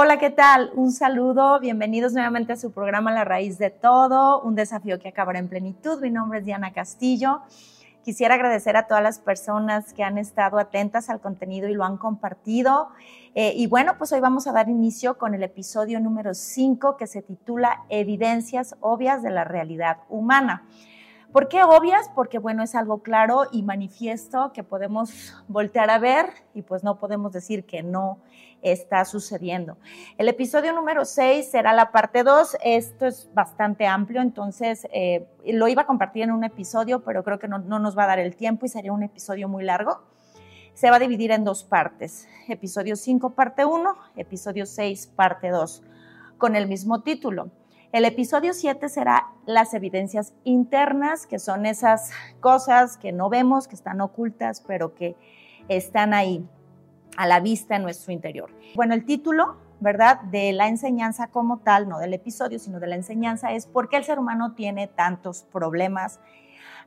Hola, ¿qué tal? Un saludo, bienvenidos nuevamente a su programa La Raíz de Todo, un desafío que acabará en plenitud. Mi nombre es Diana Castillo. Quisiera agradecer a todas las personas que han estado atentas al contenido y lo han compartido. Eh, y bueno, pues hoy vamos a dar inicio con el episodio número 5 que se titula Evidencias obvias de la realidad humana. ¿Por qué obvias? Porque bueno, es algo claro y manifiesto que podemos voltear a ver y pues no podemos decir que no está sucediendo. El episodio número 6 será la parte 2. Esto es bastante amplio, entonces eh, lo iba a compartir en un episodio, pero creo que no, no nos va a dar el tiempo y sería un episodio muy largo. Se va a dividir en dos partes. Episodio 5, parte 1, episodio 6, parte 2, con el mismo título. El episodio 7 será las evidencias internas, que son esas cosas que no vemos, que están ocultas, pero que están ahí a la vista en nuestro interior. Bueno, el título, ¿verdad? De la enseñanza como tal, no del episodio, sino de la enseñanza, es por qué el ser humano tiene tantos problemas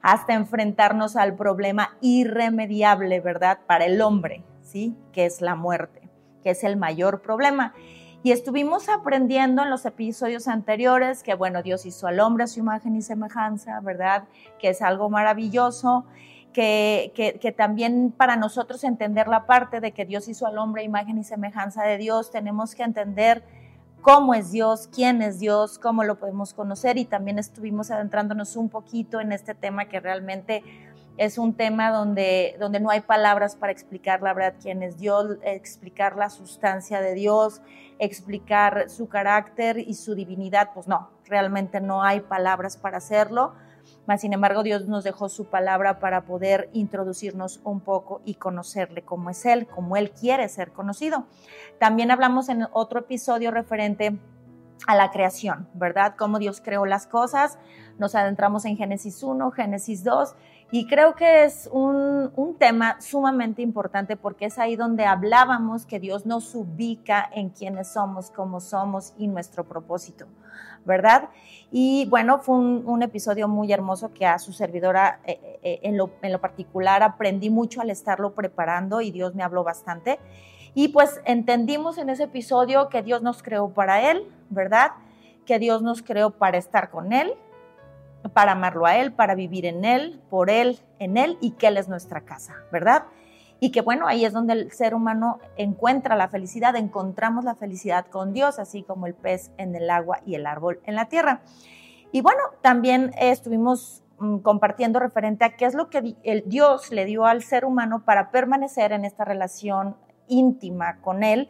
hasta enfrentarnos al problema irremediable, ¿verdad? Para el hombre, ¿sí? Que es la muerte, que es el mayor problema. Y estuvimos aprendiendo en los episodios anteriores que, bueno, Dios hizo al hombre su imagen y semejanza, ¿verdad? Que es algo maravilloso, que, que, también para nosotros entender la parte de que Dios hizo al hombre imagen y semejanza de Dios, tenemos que entender cómo es Dios, quién es Dios, cómo lo podemos conocer y también estuvimos adentrándonos un poquito en este tema que realmente es un tema donde, donde no hay palabras para explicar la verdad quién es Dios, explicar la sustancia de Dios, explicar su carácter y su divinidad. Pues no, realmente no hay palabras para hacerlo. Mas, sin embargo, Dios nos dejó su palabra para poder introducirnos un poco y conocerle cómo es Él, cómo Él quiere ser conocido. También hablamos en otro episodio referente a la creación, ¿verdad? Cómo Dios creó las cosas. Nos adentramos en Génesis 1, Génesis 2 y creo que es un, un, tema sumamente importante porque es ahí donde hablábamos que Dios nos ubica en quienes somos, cómo somos y nuestro propósito, ¿verdad? Y bueno, fue un, un episodio muy hermoso que a su servidora eh, eh, en, lo, en lo particular aprendí mucho al estarlo preparando y Dios me habló bastante. Y pues entendimos en ese episodio que Dios nos creó para Él, ¿verdad? Que Dios nos creó para estar con Él, para amarlo a Él, para vivir en Él, por Él, en Él y que Él es nuestra casa, ¿verdad? Y que bueno, ahí es donde el ser humano encuentra la felicidad, encontramos la felicidad con Dios, así como el pez en el agua y el árbol en la tierra. Y bueno, también estuvimos mm, compartiendo referente a qué es lo que el Dios le dio al ser humano para permanecer en esta relación íntima con Él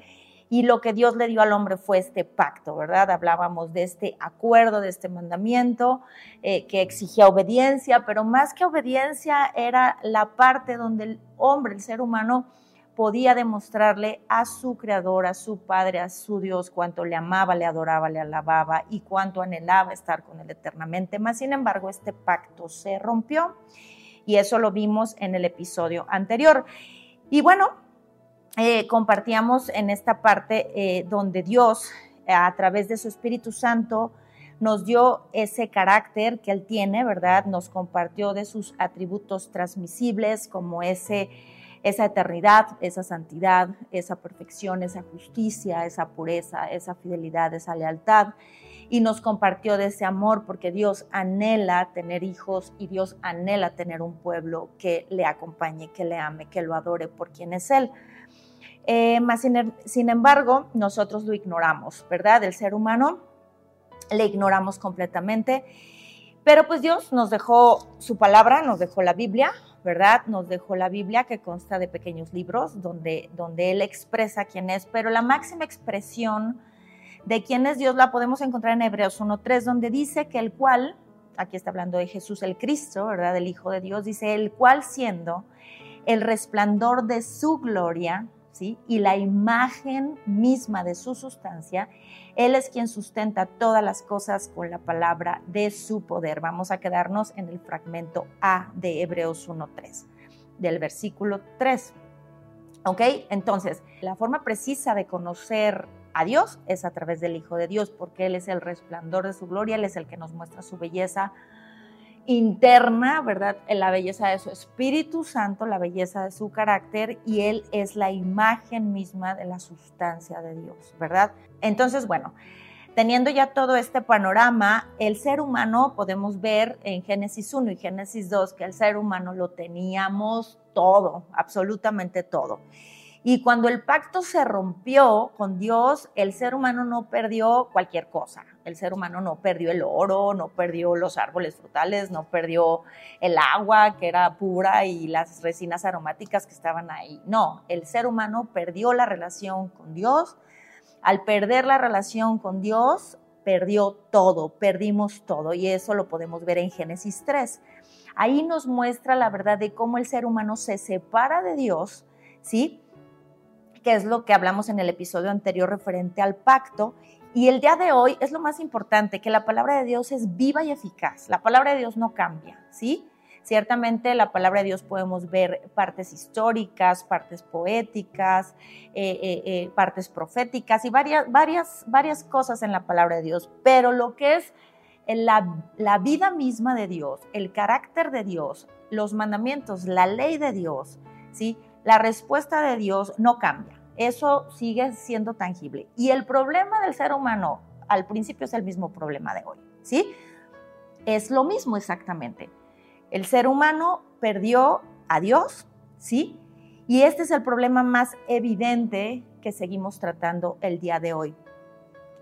y lo que Dios le dio al hombre fue este pacto, ¿verdad? Hablábamos de este acuerdo, de este mandamiento eh, que exigía obediencia, pero más que obediencia era la parte donde el hombre, el ser humano, podía demostrarle a su creador, a su padre, a su Dios, cuánto le amaba, le adoraba, le alababa y cuánto anhelaba estar con él eternamente. Más sin embargo, este pacto se rompió y eso lo vimos en el episodio anterior. Y bueno, eh, compartíamos en esta parte eh, donde Dios, a través de su Espíritu Santo, nos dio ese carácter que Él tiene, ¿verdad? Nos compartió de sus atributos transmisibles como ese, esa eternidad, esa santidad, esa perfección, esa justicia, esa pureza, esa fidelidad, esa lealtad. Y nos compartió de ese amor porque Dios anhela tener hijos y Dios anhela tener un pueblo que le acompañe, que le ame, que lo adore por quien es Él. Eh, sin, sin embargo, nosotros lo ignoramos, ¿verdad? El ser humano le ignoramos completamente. Pero pues Dios nos dejó su palabra, nos dejó la Biblia, ¿verdad? Nos dejó la Biblia que consta de pequeños libros donde, donde Él expresa quién es, pero la máxima expresión de quién es Dios la podemos encontrar en Hebreos 1.3, donde dice que el cual, aquí está hablando de Jesús el Cristo, ¿verdad? El Hijo de Dios, dice, el cual siendo el resplandor de su gloria y la imagen misma de su sustancia, Él es quien sustenta todas las cosas con la palabra de su poder. Vamos a quedarnos en el fragmento A de Hebreos 1.3, del versículo 3. ¿Ok? Entonces, la forma precisa de conocer a Dios es a través del Hijo de Dios, porque Él es el resplandor de su gloria, Él es el que nos muestra su belleza, interna, ¿verdad? La belleza de su Espíritu Santo, la belleza de su carácter y Él es la imagen misma de la sustancia de Dios, ¿verdad? Entonces, bueno, teniendo ya todo este panorama, el ser humano podemos ver en Génesis 1 y Génesis 2 que el ser humano lo teníamos todo, absolutamente todo. Y cuando el pacto se rompió con Dios, el ser humano no perdió cualquier cosa. El ser humano no perdió el oro, no perdió los árboles frutales, no perdió el agua que era pura y las resinas aromáticas que estaban ahí. No, el ser humano perdió la relación con Dios. Al perder la relación con Dios, perdió todo, perdimos todo. Y eso lo podemos ver en Génesis 3. Ahí nos muestra la verdad de cómo el ser humano se separa de Dios, ¿sí? que es lo que hablamos en el episodio anterior referente al pacto. Y el día de hoy es lo más importante, que la palabra de Dios es viva y eficaz. La palabra de Dios no cambia, ¿sí? Ciertamente la palabra de Dios podemos ver partes históricas, partes poéticas, eh, eh, eh, partes proféticas y varias, varias, varias cosas en la palabra de Dios, pero lo que es la, la vida misma de Dios, el carácter de Dios, los mandamientos, la ley de Dios, ¿sí? la respuesta de Dios no cambia. Eso sigue siendo tangible. Y el problema del ser humano al principio es el mismo problema de hoy, ¿sí? Es lo mismo exactamente. El ser humano perdió a Dios, ¿sí? Y este es el problema más evidente que seguimos tratando el día de hoy.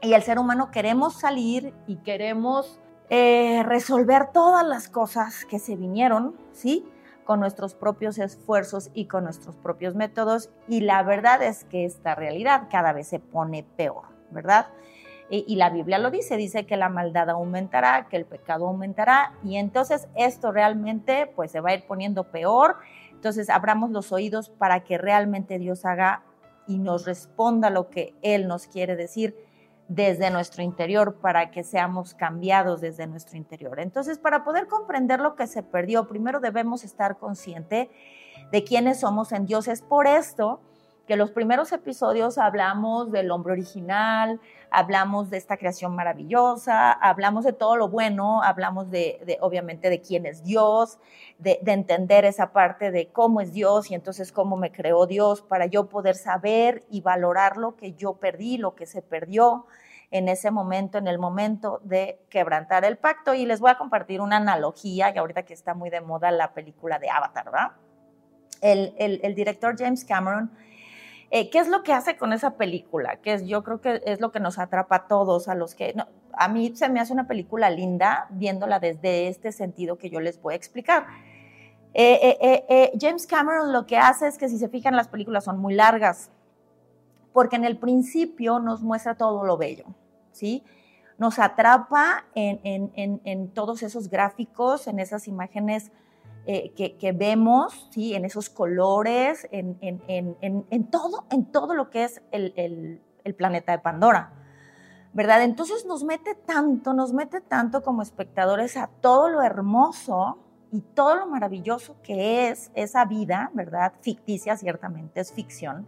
Y el ser humano queremos salir y queremos eh, resolver todas las cosas que se vinieron, ¿sí? Con nuestros propios esfuerzos y con nuestros propios métodos. Y la verdad es que esta realidad cada vez se pone peor, ¿verdad? Y, la Biblia lo dice, dice que la maldad aumentará, que el pecado aumentará. Y entonces esto realmente pues se va a ir poniendo peor. Entonces abramos los oídos para que realmente Dios haga y nos responda lo que Él nos quiere decir desde nuestro interior para que seamos cambiados desde nuestro interior. Entonces, para poder comprender lo que se perdió, primero debemos estar consciente de quiénes somos en Dios. Es por esto que los primeros episodios hablamos del hombre original, hablamos de esta creación maravillosa, hablamos de todo lo bueno, hablamos de, obviamente de quién es Dios, de, de, entender esa parte de cómo es Dios y entonces cómo me creó Dios para yo poder saber y valorar lo que yo perdí, lo que se perdió en ese momento, en el momento de quebrantar el pacto. Y les voy a compartir una analogía, que ahorita que está muy de moda la película de Avatar, ¿verdad? El, el, el director James Cameron eh, ¿Qué es lo que hace con esa película? Que es, yo creo que es lo que nos atrapa a todos, a los que... a mí se me hace una película linda viéndola desde este sentido que yo les voy a explicar. Eh, eh, James Cameron lo que hace es que si se fijan las películas son muy largas, porque en el principio nos muestra todo lo bello, ¿sí? Nos atrapa en, todos esos gráficos, en esas imágenes eh, que, vemos, ¿sí? en esos colores, en, todo, en todo lo que es el, planeta de Pandora. ¿Verdad? Entonces nos mete tanto, nos mete tanto como espectadores a todo lo hermoso y todo lo maravilloso que es esa vida, ¿verdad? Ficticia, ciertamente, es ficción,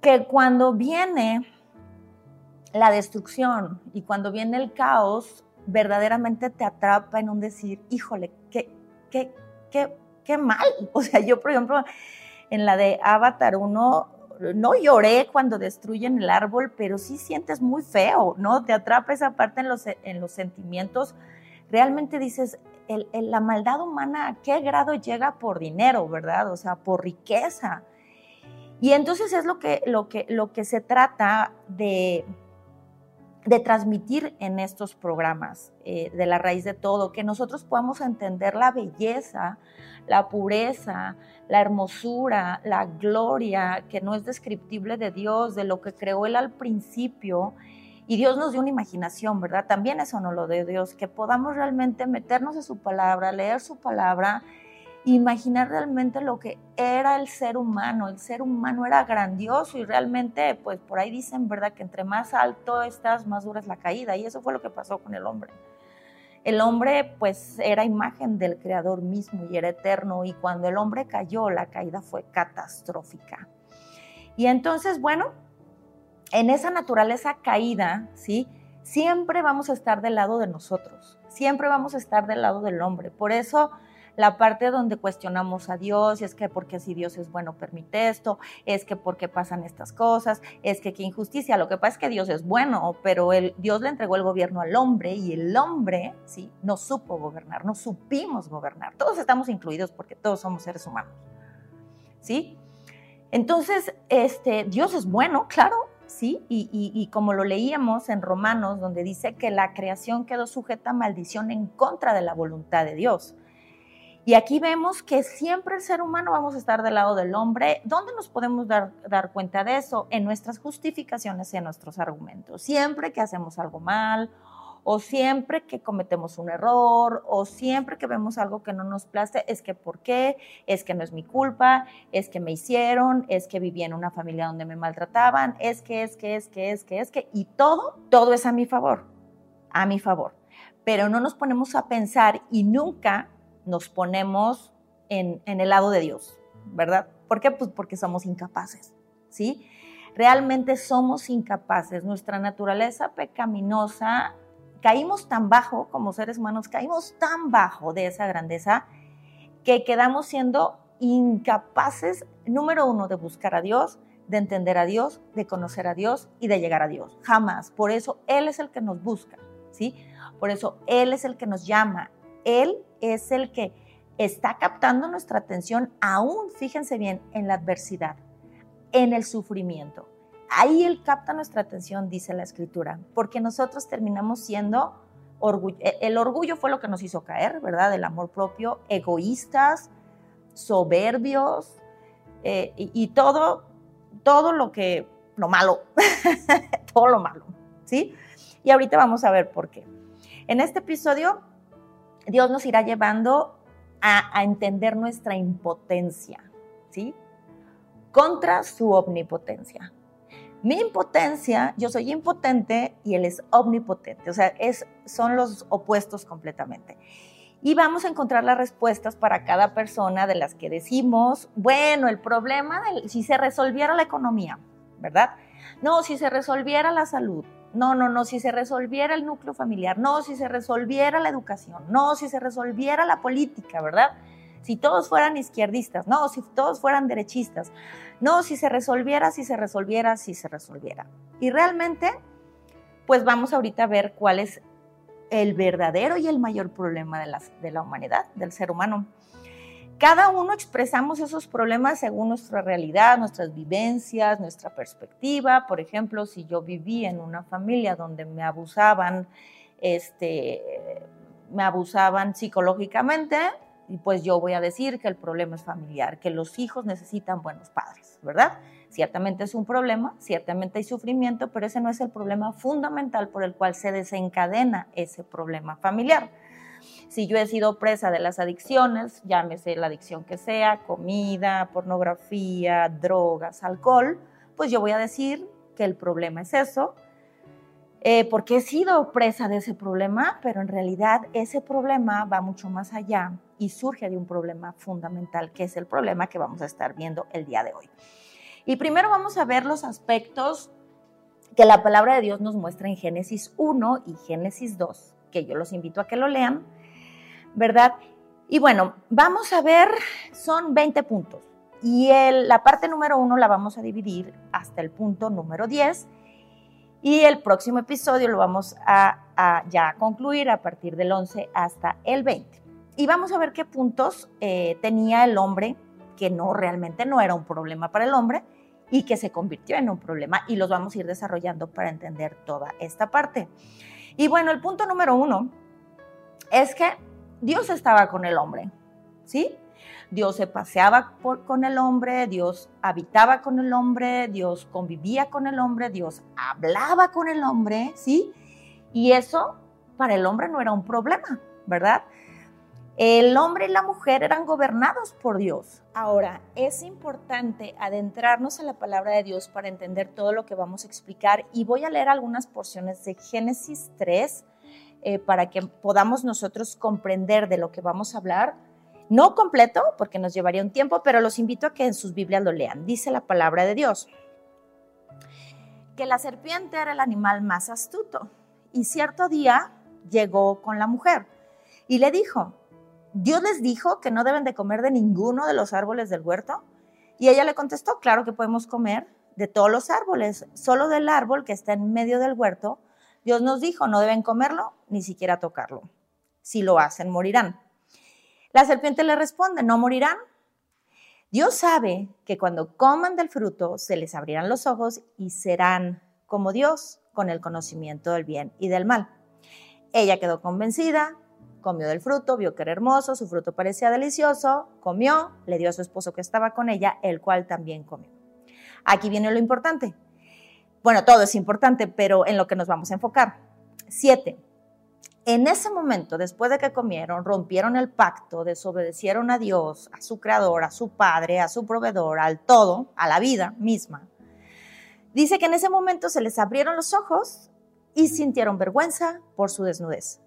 que cuando viene la destrucción y cuando viene el caos, verdaderamente te atrapa en un decir, híjole, qué, qué, qué, mal. O sea, yo, por ejemplo, en la de Avatar 1, no lloré cuando destruyen el árbol, pero sí sientes muy feo, ¿no? Te atrapa esa parte en los, en los sentimientos. Realmente dices, la maldad humana, ¿a qué grado llega por dinero, verdad? O sea, por riqueza. Y entonces es lo que, lo que, lo que se trata de, de transmitir en estos programas eh, de la raíz de todo, que nosotros podamos entender la belleza, la pureza, la hermosura, la gloria que no es descriptible de Dios, de lo que creó Él al principio. Y Dios nos dio una imaginación, ¿verdad? También eso no lo de Dios, que podamos realmente meternos en su palabra, leer su palabra imaginar realmente lo que era el ser humano. El ser humano era grandioso y realmente, pues por ahí dicen, ¿verdad? Que entre más alto estás, más dura es la caída. Y eso fue lo que pasó con el hombre. El hombre, pues, era imagen del Creador mismo y era eterno. Y cuando el hombre cayó, la caída fue catastrófica. Y entonces, bueno, en esa naturaleza caída, ¿sí? Siempre vamos a estar del lado de nosotros Siempre vamos a estar del lado del hombre. Por eso la parte donde cuestionamos a Dios, es que porque si Dios es bueno permite esto, es que porque pasan estas cosas, es que qué injusticia. Lo que pasa es que Dios es bueno, pero el, Dios le entregó el gobierno al hombre y el hombre, ¿sí? No supo gobernar, no supimos gobernar. Todos estamos incluidos porque todos somos seres humanos, ¿sí? Entonces, este, Dios es bueno, claro, ¿sí? Y, y, como lo leíamos en Romanos, donde dice que la creación quedó sujeta a maldición en contra de la voluntad de Dios. Y aquí vemos que siempre el ser humano vamos a estar del lado del hombre. ¿Dónde nos podemos dar, dar cuenta de eso? En nuestras justificaciones y en nuestros argumentos. Siempre que hacemos algo mal, o siempre que cometemos un error, o siempre que vemos algo que no nos place, es que ¿por qué? Es que no es mi culpa, es que me hicieron, es que viví en una familia donde me maltrataban, es que, es que, es que, es que, es que, y todo, todo es a mi favor, a mi favor. Pero no nos ponemos a pensar y nunca nos ponemos en, el lado de Dios, ¿verdad? ¿Por qué? Pues porque somos incapaces, ¿sí? Realmente somos incapaces. Nuestra naturaleza pecaminosa, caímos tan bajo como seres humanos, caímos tan bajo de esa grandeza que quedamos siendo incapaces, número uno, de buscar a Dios, de entender a Dios, de conocer a Dios y de llegar a Dios. Jamás. Por eso Él es el que nos busca, ¿sí? Por eso Él es el que nos llama. Él es el que está captando nuestra atención aún, fíjense bien, en la adversidad, en el sufrimiento. Ahí Él capta nuestra atención, dice la escritura, porque nosotros terminamos siendo. E, el orgullo fue lo que nos hizo caer, ¿verdad? El amor propio, egoístas, soberbios eh, y, y, todo, todo lo que, lo malo, todo lo malo, ¿sí? Y ahorita vamos a ver por qué. En este episodio Dios nos irá llevando a, entender nuestra impotencia, ¿sí? Contra su omnipotencia. Mi impotencia, yo soy impotente y Él es omnipotente, o sea, es, son los opuestos completamente. Y vamos a encontrar las respuestas para cada persona de las que decimos, bueno, el problema, si se resolviera la economía, ¿verdad? No, si se resolviera la salud, no, no, no, si se resolviera el núcleo familiar, no, si se resolviera la educación, no, si se resolviera la política, ¿verdad? Si todos fueran izquierdistas, no, si todos fueran derechistas, no, si se resolviera, si se resolviera, si se resolviera. Y realmente, pues vamos ahorita a ver cuál es el verdadero y el mayor problema de la, de la humanidad, del ser humano. Cada uno expresamos esos problemas según nuestra realidad, nuestras vivencias, nuestra perspectiva. Por ejemplo, si yo viví en una familia donde me abusaban, este, me abusaban psicológicamente, pues yo voy a decir que el problema es familiar, que los hijos necesitan buenos padres, ¿verdad? Ciertamente es un problema, ciertamente hay sufrimiento, pero ese no es el problema fundamental por el cual se desencadena ese problema familiar. Si yo he sido presa de las adicciones, llámese la adicción que sea, comida, pornografía, drogas, alcohol, pues yo voy a decir que el problema es eso, eh, porque he sido presa de ese problema, pero en realidad ese problema va mucho más allá y surge de un problema fundamental, que es el problema que vamos a estar viendo el día de hoy. Y primero vamos a ver los aspectos que la palabra de Dios nos muestra en Génesis 1 y Génesis 2, que yo los invito a que lo lean ¿verdad? Y bueno, vamos a ver, son 20 puntos. Y el, la parte número uno la vamos a dividir hasta el punto número 10. Y el próximo episodio lo vamos a, ya concluir a partir del 11 hasta el 20. Y vamos a ver qué puntos eh, tenía el hombre que no realmente no era un problema para el hombre y que se convirtió en un problema y los vamos a ir desarrollando para entender toda esta parte. Y bueno, el punto número uno es que Dios estaba con el hombre, ¿sí? Dios se paseaba con el hombre, Dios habitaba con el hombre, Dios convivía con el hombre, Dios hablaba con el hombre, ¿sí? Y eso para el hombre no era un problema, ¿verdad? El hombre y la mujer eran gobernados por Dios. Ahora, es importante adentrarnos en la palabra de Dios para entender todo lo que vamos a explicar y voy a leer algunas porciones de Génesis 3, eh, para que podamos nosotros comprender de lo que vamos a hablar. No completo, porque nos llevaría un tiempo, pero los invito a que en sus Biblias lo lean. Dice la palabra de Dios. Que la serpiente era el animal más astuto. Y cierto día llegó con la mujer y le dijo, Dios les dijo que no deben de comer de ninguno de los árboles del huerto. Y ella le contestó, claro que podemos comer de todos los árboles, solo del árbol que está en medio del huerto. Dios nos dijo, no deben comerlo, ni siquiera tocarlo. Si lo hacen, morirán. La serpiente le responde, no morirán. Dios sabe que cuando coman del fruto se les abrirán los ojos y serán como Dios con el conocimiento del bien y del mal. Ella quedó convencida, comió del fruto, vio que era hermoso, su fruto parecía delicioso, comió, le dio a su esposo que estaba con ella, el cual también comió. Aquí viene lo importante. Bueno, todo es importante, pero en lo que nos vamos a enfocar. Siete. En ese momento, después de que comieron, rompieron el pacto, desobedecieron a Dios, a su creador, a su padre, a su proveedor, al todo, a la vida misma. Dice que en ese momento se les abrieron los ojos y sintieron vergüenza por su desnudez.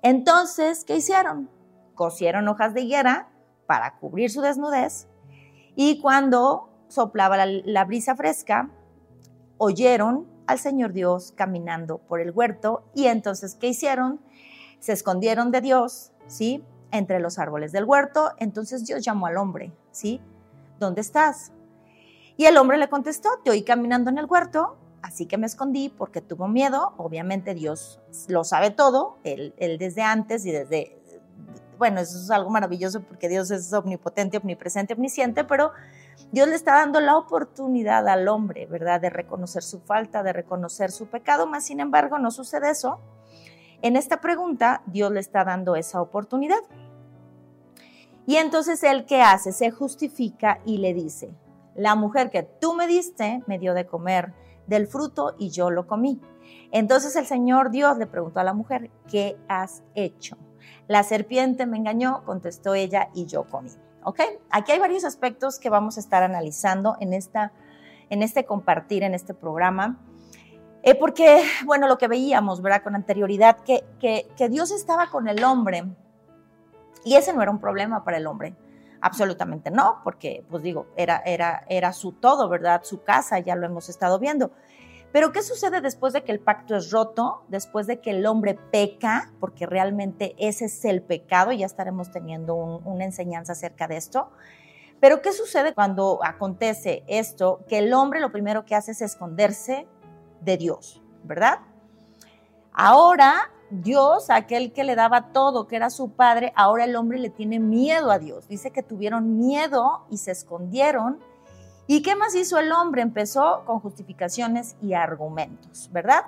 Entonces, ¿qué hicieron? Cosieron hojas de higuera para cubrir su desnudez y cuando soplaba la, brisa fresca, oyeron al Señor Dios caminando por el huerto y entonces, ¿qué hicieron? Se escondieron de Dios, ¿sí? Entre los árboles del huerto. Entonces Dios llamó al hombre, ¿sí? ¿Dónde estás? Y el hombre le contestó, te oí caminando en el huerto Así que me escondí porque tuvo miedo. Obviamente Dios lo sabe todo, él, desde antes y desde... Bueno, eso es algo maravilloso porque Dios es omnipotente, omnipresente, omnisciente, pero Dios le está dando la oportunidad al hombre, ¿verdad? De reconocer su falta, de reconocer su pecado, más sin embargo no sucede eso. En esta pregunta, Dios le está dando esa oportunidad. Y entonces él, ¿qué hace? Se justifica y le dice, la mujer que tú me diste me dio de comer del fruto y yo lo comí. Entonces el Señor Dios le preguntó a la mujer, ¿qué has hecho? La serpiente me engañó, contestó ella, y yo comí. ¿Ok? Aquí hay varios aspectos que vamos a estar analizando en, esta, en este compartir, en este programa. Eh, porque, bueno, lo que veíamos, ¿verdad? Con anterioridad, que, que, que Dios estaba con el hombre y ese no era un problema para el hombre. Absolutamente no, porque, pues digo, era, era, era su todo, ¿verdad? Su casa, ya lo hemos estado viendo. Pero ¿qué sucede después de que el pacto es roto? Después de que el hombre peca, porque realmente ese es el pecado, ya estaremos teniendo una enseñanza acerca de esto. Pero ¿qué sucede cuando acontece esto? Que el hombre lo primero que hace es esconderse de Dios, ¿verdad? Ahora Dios, aquel que le daba todo, que era su padre, ahora el hombre le tiene miedo a Dios. Dice que tuvieron miedo y se escondieron. ¿Y qué más hizo el hombre? Empezó con justificaciones y argumentos, ¿verdad?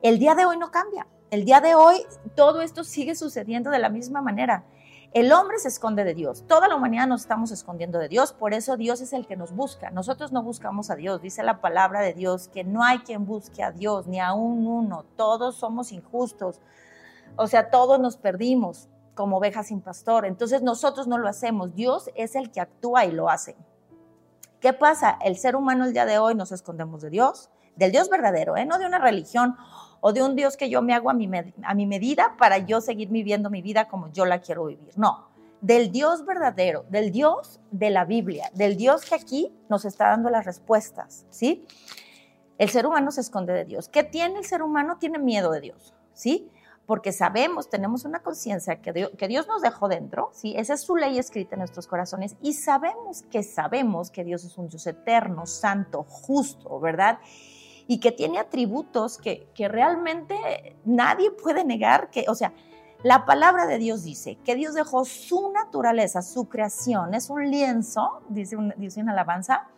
El día de hoy no cambia. El día de hoy todo esto sigue sucediendo de la misma manera. El hombre se esconde de Dios. Toda la humanidad nos estamos escondiendo de Dios. Por eso Dios es el que nos busca. Nosotros no buscamos a Dios. Dice la palabra de Dios que no hay quien busque a Dios, ni a un uno. Todos somos injustos. O sea, todos nos perdimos como ovejas sin pastor. Entonces nosotros no lo hacemos. Dios es el que actúa y lo hace. ¿Qué pasa? El ser humano el día de hoy nos escondemos de Dios, del Dios verdadero, ¿eh? no de una religión o de un Dios que yo me hago a mi, a mi medida para yo seguir viviendo mi vida como yo la quiero vivir. No, del Dios verdadero, del Dios de la Biblia, del Dios que aquí nos está dando las respuestas, ¿sí? El ser humano se esconde de Dios. ¿Qué tiene el ser humano? Tiene miedo de Dios, ¿sí? Porque sabemos, tenemos una conciencia que Dios, que nos dejó dentro, ¿sí? Esa es su ley escrita en nuestros corazones y sabemos que sabemos que Dios es un Dios eterno, santo, justo, ¿verdad? y que tiene atributos que, realmente nadie puede negar que, o sea, la palabra de Dios dice que Dios dejó su naturaleza, su creación, es un lienzo, dice, dice una alabanza,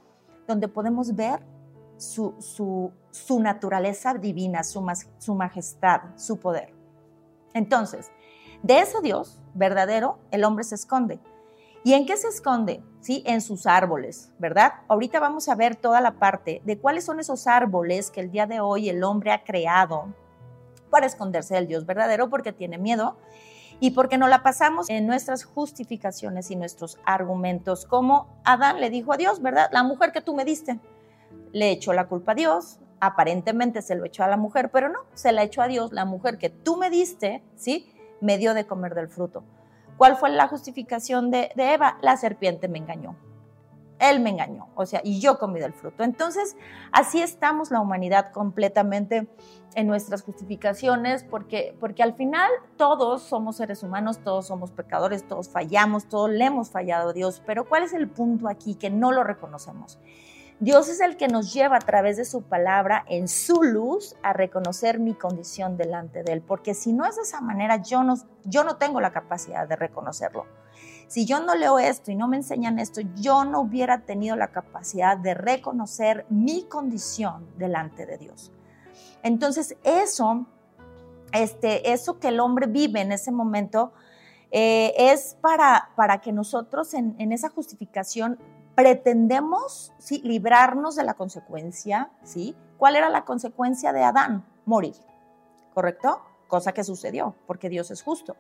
donde podemos ver su, su, naturaleza divina, su, su majestad, su poder. Entonces, de ese Dios verdadero, el hombre se esconde. ¿Y en qué se esconde? ¿Sí? En sus árboles, ¿verdad? Ahorita vamos a ver toda la parte de cuáles son esos árboles que el día de hoy el hombre ha creado para esconderse del Dios verdadero porque tiene miedo y porque no la pasamos en nuestras justificaciones y nuestros argumentos, como Adán le dijo a Dios, ¿verdad? La mujer que tú me diste, le echó la culpa a Dios, aparentemente se lo echó a la mujer, pero no, se la echó a Dios, la mujer que tú me diste, ¿sí? Me dio de comer del fruto. ¿Cuál fue la justificación de, Eva? La serpiente me engañó. él me engañó, o sea, y yo comí del fruto. Entonces, así estamos la humanidad completamente en nuestras justificaciones, porque, porque al final todos somos seres humanos, todos somos pecadores, todos fallamos, todos le hemos fallado a Dios, pero ¿cuál es el punto aquí que no lo reconocemos? Dios es el que nos lleva a través de su palabra en su luz a reconocer mi condición delante de Él, porque si no es de esa manera, yo no, yo no tengo la capacidad de reconocerlo. Si yo no leo esto y no me enseñan esto, yo no hubiera tenido la capacidad de reconocer mi condición delante de Dios. Entonces, eso, este, eso que el hombre vive en ese momento, eh, es para, para que nosotros en, en esa justificación pretendemos ¿sí? librarnos de la consecuencia, ¿sí? ¿Cuál era la consecuencia de Adán? Morir, ¿correcto? Cosa que sucedió, porque Dios es justo.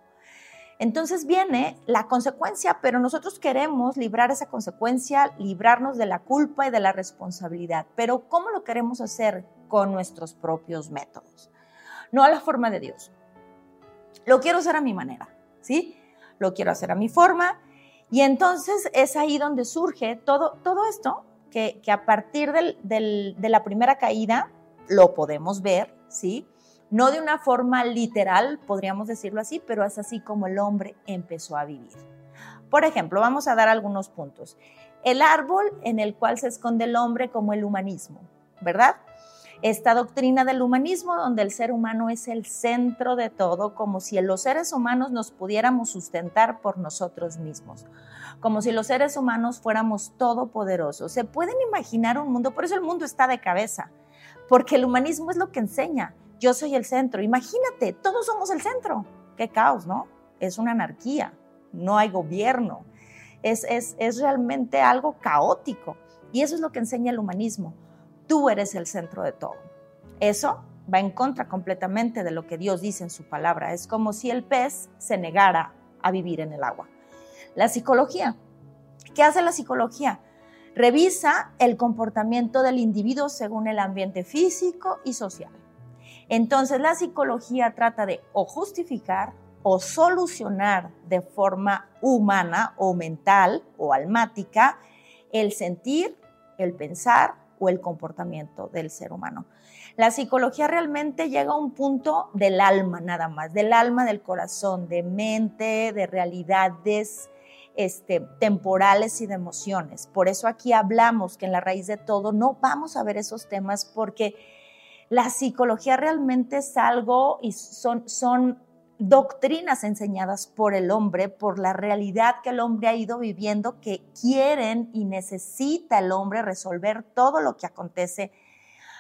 Entonces viene la consecuencia, pero nosotros queremos librar esa consecuencia, librarnos de la culpa y de la responsabilidad. Pero ¿cómo lo queremos hacer? Con nuestros propios métodos, no a la forma de Dios. Lo quiero hacer a mi manera, ¿sí? Lo quiero hacer a mi forma y entonces es ahí donde surge todo, todo esto, que, a partir de la primera caída lo podemos ver, ¿sí? No de una forma literal, podríamos decirlo así, pero es así como el hombre empezó a vivir. Por ejemplo, vamos a dar algunos puntos. El árbol en el cual se esconde el hombre como el humanismo, ¿verdad? Esta doctrina del humanismo donde el ser humano es el centro de todo, como si los seres humanos nos pudiéramos sustentar por nosotros mismos, como si los seres humanos fuéramos todopoderosos. Se pueden imaginar un mundo, por eso el mundo está de cabeza, porque el humanismo es lo que enseña, yo soy el centro, imagínate, todos somos el centro, qué caos, ¿no? Es una anarquía, no hay gobierno, es, es, es realmente algo caótico. Y eso es lo que enseña el humanismo tú eres el centro de todo. Eso va en contra completamente de lo que Dios dice en su palabra. Es como si el pez se negara a vivir en el agua. La psicología. ¿Qué hace la psicología? Revisa el comportamiento del individuo según el ambiente físico y social. Entonces la psicología trata de o justificar o solucionar de forma humana o mental o almática el sentir, el pensar o el comportamiento del ser humano. La psicología realmente llega a un punto del alma nada más, del alma, del corazón, de mente, de realidades este, temporales y de emociones. Por eso aquí hablamos que en la raíz de todo no vamos a ver esos temas porque la psicología realmente es algo y son, son doctrinas enseñadas por el hombre, por la realidad que el hombre ha ido viviendo, que quieren y necesita el hombre resolver todo lo que acontece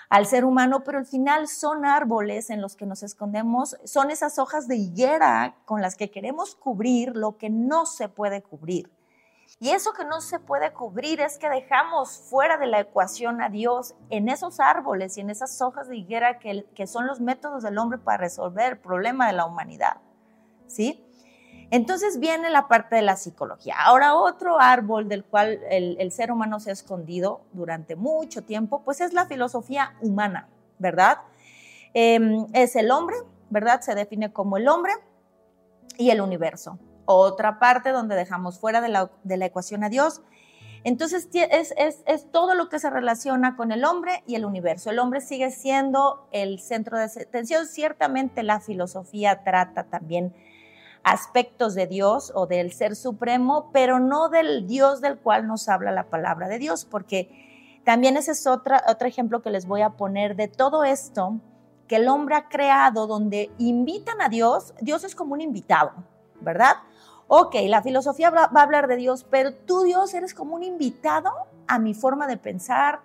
al ser humano, pero al final son árboles en los que nos escondemos, son esas hojas de higuera con las que queremos cubrir lo que no se puede cubrir. Y eso que no se puede cubrir es que dejamos fuera de la ecuación a Dios en esos árboles y en esas hojas de higuera que, que son los métodos del hombre para resolver el problema de la humanidad. ¿Sí? Entonces viene la parte de la psicología. Ahora otro árbol del cual el, ser humano se ha escondido durante mucho tiempo, pues es la filosofía humana, ¿verdad? Em, es el hombre, ¿verdad? Se define como el hombre y el universo otra parte donde dejamos fuera de la, ecuación a Dios. Entonces es, todo lo que se relaciona con el hombre y el universo. El hombre sigue siendo el centro de atención. Ciertamente la filosofía trata también aspectos de Dios o del ser supremo, pero no del Dios del cual nos habla la palabra de Dios, porque también ese es otro ejemplo que les voy a poner de todo esto que el hombre ha creado, donde invitan a Dios. Dios es como un invitado, ¿verdad? Ok, la filosofía va a hablar de Dios, pero tú Dios eres como un invitado a mi forma de pensar,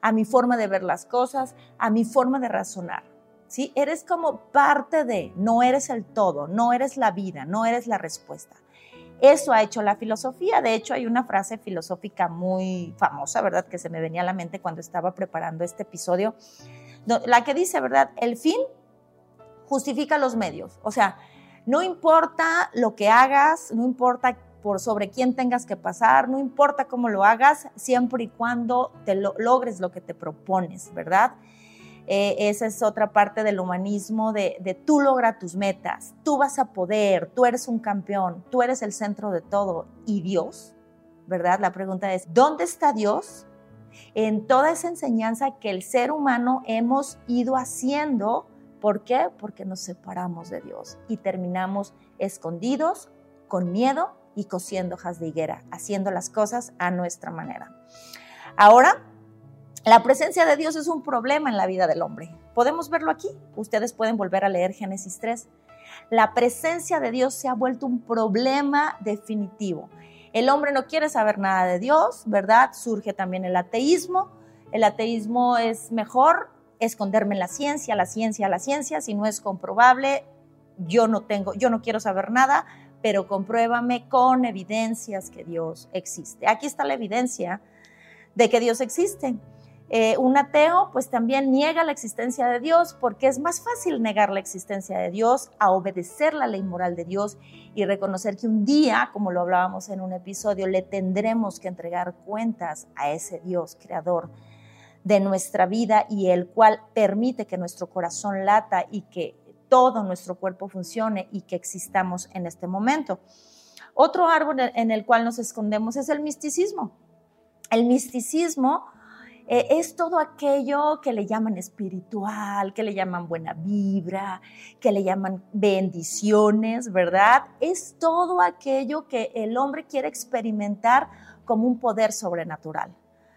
a mi forma de ver las cosas, a mi forma de razonar. ¿Sí? Eres como parte de, no eres el todo, no eres la vida, no eres la respuesta. Eso ha hecho la filosofía. De hecho, hay una frase filosófica muy famosa, ¿verdad? Que se me venía a la mente cuando estaba preparando este episodio, la que dice, ¿verdad? El fin justifica los medios. O sea, no importa lo que hagas, no importa por sobre quién tengas que pasar, no importa cómo lo hagas, siempre y cuando te logres lo que te propones, ¿verdad? Eh, esa es otra parte del humanismo, de, de, tú logra tus metas, tú vas a poder, tú eres un campeón, tú eres el centro de todo y Dios, ¿verdad? La pregunta es, ¿dónde está Dios en toda esa enseñanza que el ser humano hemos ido haciendo? ¿Por qué? Porque nos separamos de Dios y terminamos escondidos, con miedo y cosiendo hojas de higuera, haciendo las cosas a nuestra manera. Ahora, la presencia de Dios es un problema en la vida del hombre. Podemos verlo aquí. Ustedes pueden volver a leer Génesis 3. La presencia de Dios se ha vuelto un problema definitivo. El hombre no quiere saber nada de Dios, ¿verdad? Surge también el ateísmo. El ateísmo es mejor esconderme en la ciencia, la ciencia, la ciencia, si no es comprobable, yo no tengo, yo no quiero saber nada, pero compruébame con evidencias que Dios existe. Aquí está la evidencia de que Dios existe. Eh, un ateo pues también niega la existencia de Dios porque es más fácil negar la existencia de Dios a obedecer la ley moral de Dios y reconocer que un día, como lo hablábamos en un episodio, le tendremos que entregar cuentas a ese Dios creador de nuestra vida y el cual permite que nuestro corazón lata y que todo nuestro cuerpo funcione y que existamos en este momento. Otro árbol en el cual nos escondemos es el misticismo. El misticismo eh, es todo aquello que le llaman espiritual, que le llaman buena vibra, que le llaman bendiciones, ¿verdad? Es todo aquello que el hombre quiere experimentar como un poder sobrenatural,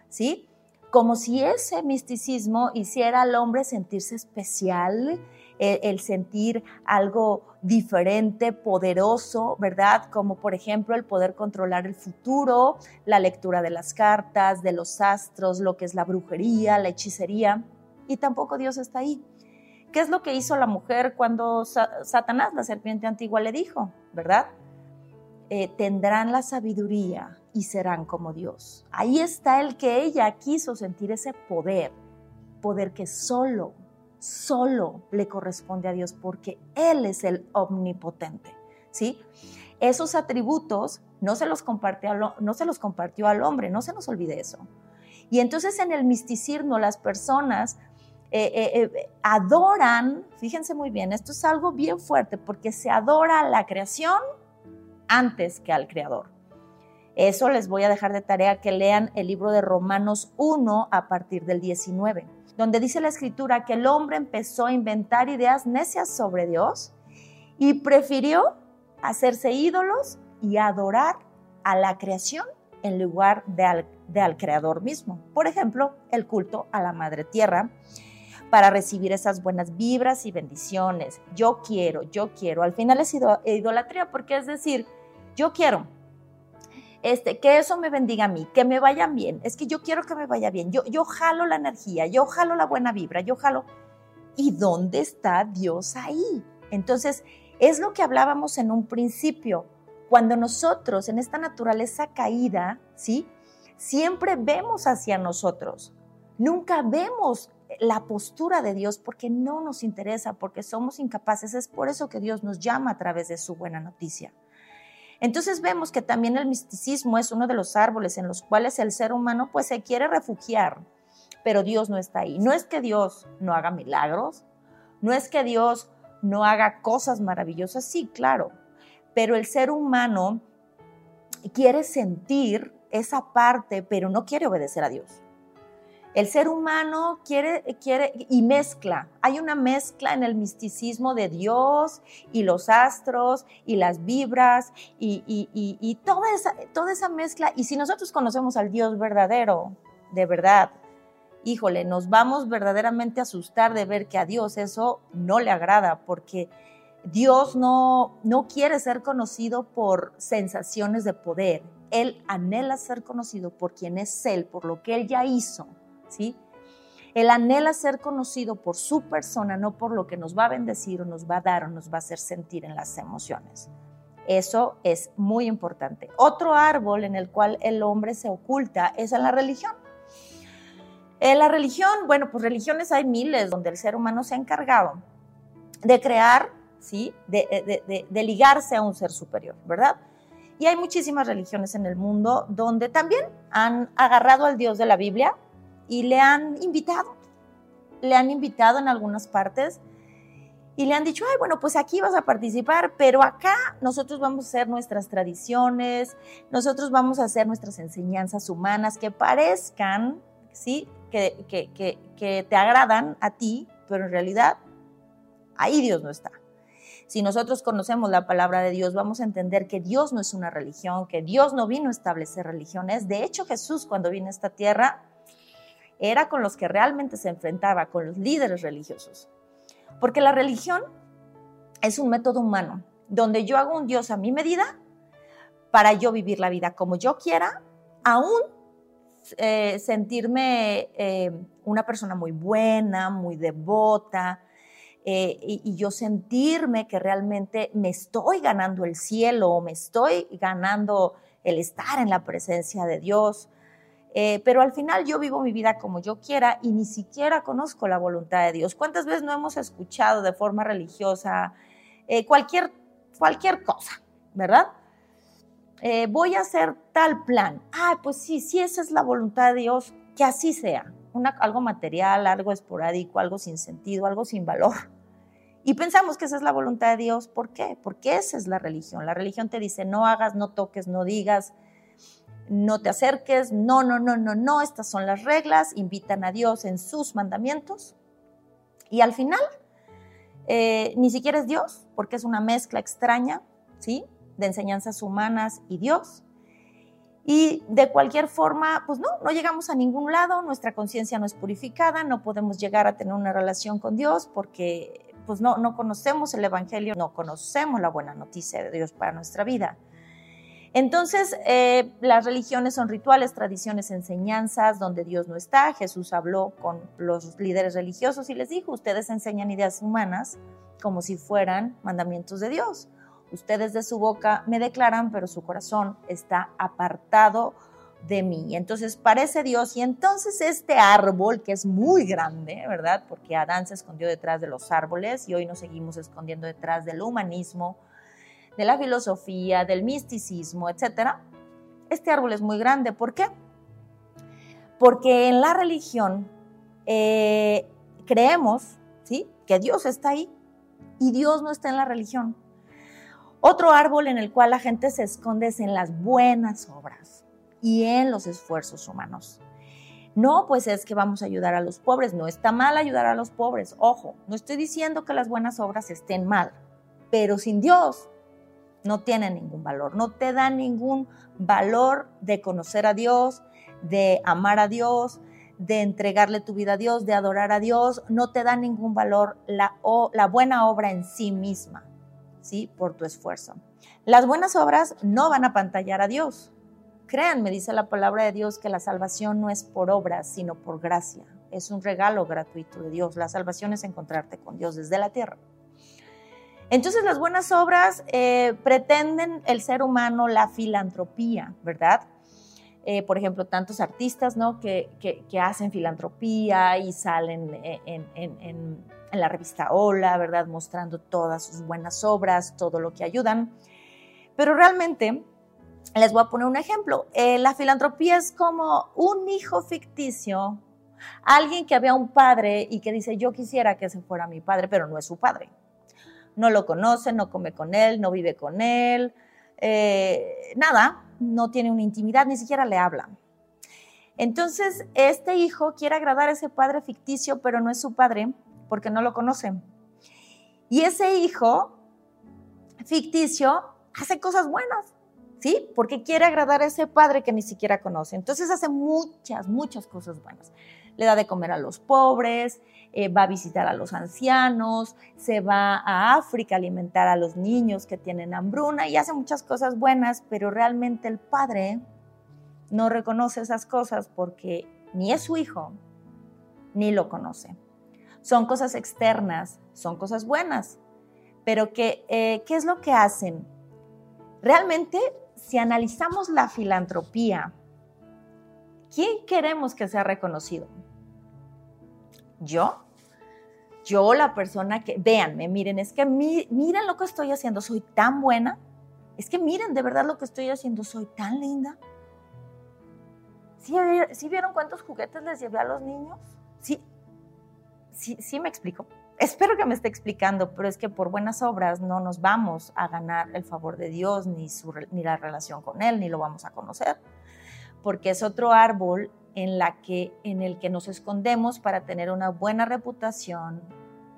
¿sí? Como si ese misticismo hiciera al hombre sentirse especial, el, sentir algo diferente, poderoso, ¿verdad? Como por ejemplo el poder controlar el futuro, la lectura de las cartas, de los astros, lo que es la brujería, la hechicería. Y tampoco Dios está ahí. ¿Qué es lo que hizo la mujer cuando Satanás, la serpiente antigua, le dijo, ¿verdad? Eh, tendrán la sabiduría y serán como Dios. Ahí está el que ella quiso sentir ese poder, poder que solo solo le corresponde a Dios porque Él es el omnipotente, ¿sí? Esos atributos no se los compartió, al hombre, no se nos olvide eso. Y entonces en el misticismo las personas eh, eh, eh, adoran, fíjense muy bien, esto es algo bien fuerte porque se adora a la creación antes que al creador. Eso les voy a dejar de tarea que lean el libro de Romanos 1 a partir del 19 donde dice la escritura que el hombre empezó a inventar ideas necias sobre Dios y prefirió hacerse ídolos y adorar a la creación en lugar de al, creador mismo. Por ejemplo, el culto a la madre tierra para recibir esas buenas vibras y bendiciones. Yo quiero, yo quiero. Al final es idolatría porque es decir, yo quiero, este, que eso me bendiga a mí, que me vayan bien. Es que yo quiero que me vaya bien. Yo, yo jalo la energía, yo jalo la buena vibra, yo jalo. ¿Y dónde está Dios ahí? Entonces, es lo que hablábamos en un principio. Cuando nosotros en esta naturaleza caída, ¿sí? Siempre vemos hacia nosotros. Nunca vemos la postura de Dios porque no nos interesa, porque somos incapaces. Es por eso que Dios nos llama a través de su buena noticia. Entonces vemos que también el misticismo es uno de los árboles en los cuales el ser humano pues se quiere refugiar, pero Dios no está ahí. No es que Dios no haga milagros, no es que Dios no haga cosas maravillosas, sí, claro, pero el ser humano quiere sentir esa parte, pero no quiere obedecer a Dios. El ser humano quiere, quiere y mezcla. Hay una mezcla en el misticismo de Dios y los astros y las vibras y, toda, esa, toda esa mezcla. Y si nosotros conocemos al Dios verdadero, de verdad, híjole, nos vamos verdaderamente a asustar de ver que a Dios eso no le agrada porque Dios no, no quiere ser conocido por sensaciones de poder. Él anhela ser conocido por quien es Él, por lo que Él ya hizo ¿sí? Él anhela ser conocido por su persona, no por lo que nos va a bendecir o nos va a dar o nos va a hacer sentir en las emociones. Eso es muy importante. Otro árbol en el cual el hombre se oculta es en la religión. En la religión, bueno, pues religiones hay miles donde el ser humano se ha encargado de crear, ¿sí? De, de ligarse a un ser superior, ¿verdad? Y hay muchísimas religiones en el mundo donde también han agarrado al Dios de la Biblia, y le han invitado, le han invitado en algunas partes y le han dicho, ay, bueno, pues aquí vas a participar, pero acá nosotros vamos a hacer nuestras tradiciones, nosotros vamos a hacer nuestras enseñanzas humanas que parezcan, ¿sí? Que, que, que, que te agradan a ti, pero en realidad ahí Dios no está. Si nosotros conocemos la palabra de Dios, vamos a entender que Dios no es una religión, que Dios no vino a establecer religiones. De hecho, Jesús cuando vino a esta tierra era con los que realmente se enfrentaba, con los líderes religiosos. Porque la religión es un método humano, donde yo hago un Dios a mi medida para yo vivir la vida como yo quiera, aún eh, sentirme eh, una persona muy buena, muy devota, eh, y, y, yo sentirme que realmente me estoy ganando el cielo, o me estoy ganando el estar en la presencia de Dios. Eh, pero al final yo vivo mi vida como yo quiera y ni siquiera conozco la voluntad de Dios. ¿Cuántas veces no hemos escuchado de forma religiosa eh, cualquier, cualquier cosa, verdad? Eh, voy a hacer tal plan. Ah, pues sí, sí, esa es la voluntad de Dios, que así sea. Una, algo material, algo esporádico, algo sin sentido, algo sin valor. Y pensamos que esa es la voluntad de Dios. ¿Por qué? Porque esa es la religión. La religión te dice no hagas, no toques, no digas, no te acerques, no, no, no, no, no, estas son las reglas, invitan a Dios en sus mandamientos. Y al final, eh, ni siquiera es Dios, porque es una mezcla extraña, ¿sí? De enseñanzas humanas y Dios. Y de cualquier forma, pues no, no llegamos a ningún lado, nuestra conciencia no es purificada, no podemos llegar a tener una relación con Dios porque pues no, no conocemos el Evangelio, no conocemos la buena noticia de Dios para nuestra vida. Entonces, eh, las religiones son rituales, tradiciones, enseñanzas donde Dios no está. Jesús habló con los líderes religiosos y les dijo, ustedes enseñan ideas humanas como si fueran mandamientos de Dios. Ustedes de su boca me declaran, pero su corazón está apartado de mí. Entonces parece Dios y entonces este árbol que es muy grande, ¿verdad? Porque Adán se escondió detrás de los árboles y hoy nos seguimos escondiendo detrás del humanismo, de la filosofía, del misticismo, etc. Este árbol es muy grande. ¿Por qué? Porque en la religión eh, creemos ¿sí? que Dios está ahí y Dios no está en la religión. Otro árbol en el cual la gente se esconde es en las buenas obras y en los esfuerzos humanos. No, pues es que vamos a ayudar a los pobres. No está mal ayudar a los pobres. Ojo, no estoy diciendo que las buenas obras estén mal, pero sin Dios no tiene ningún valor, no te da ningún valor de conocer a Dios, de amar a Dios, de entregarle tu vida a Dios, de adorar a Dios, no te da ningún valor la, la buena obra en sí misma, ¿sí? Por tu esfuerzo. Las buenas obras no van a pantallar a Dios. Créanme, dice la palabra de Dios, que la salvación no es por obras, sino por gracia. Es un regalo gratuito de Dios. La salvación es encontrarte con Dios desde la tierra. Entonces las buenas obras eh, pretenden el ser humano la filantropía, ¿verdad? Eh, por ejemplo, tantos artistas ¿no? que, hacen filantropía y salen en, en, la revista Hola, ¿verdad? Mostrando todas sus buenas obras, todo lo que ayudan. Pero realmente, les voy a poner un ejemplo. Eh, la filantropía es como un hijo ficticio, alguien que había un padre y que dice, yo quisiera que ese fuera mi padre, pero no es su padre no lo conoce, no come con él, no vive con él, eh, nada, no tiene una intimidad, ni siquiera le habla. Entonces, este hijo quiere agradar a ese padre ficticio, pero no es su padre porque no lo conoce. Y ese hijo ficticio hace cosas buenas, ¿sí? Porque quiere agradar a ese padre que ni siquiera conoce. Entonces hace muchas, muchas cosas buenas. Le da de comer a los pobres, eh, va a visitar a los ancianos, se va a África a alimentar a los niños que tienen hambruna y hace muchas cosas buenas, pero realmente el padre no reconoce esas cosas porque ni es su hijo, ni lo conoce. Son cosas externas, son cosas buenas, pero que, eh, ¿qué es lo que hacen? Realmente, si analizamos la filantropía, ¿quién queremos que sea reconocido? Yo, yo la persona que, véanme, miren, es que miren lo que estoy haciendo, soy tan buena, es que miren de verdad lo que estoy haciendo, soy tan linda. ¿Sí, vieron cuántos juguetes les llevé a los niños? Sí, sí, sí me explico. espero que me esté explicando, pero es que por buenas obras no nos vamos a ganar el favor de Dios, ni, ni la relación con Él, ni lo vamos a conocer, porque es otro árbol en, la que, en el que nos escondemos para tener una buena reputación,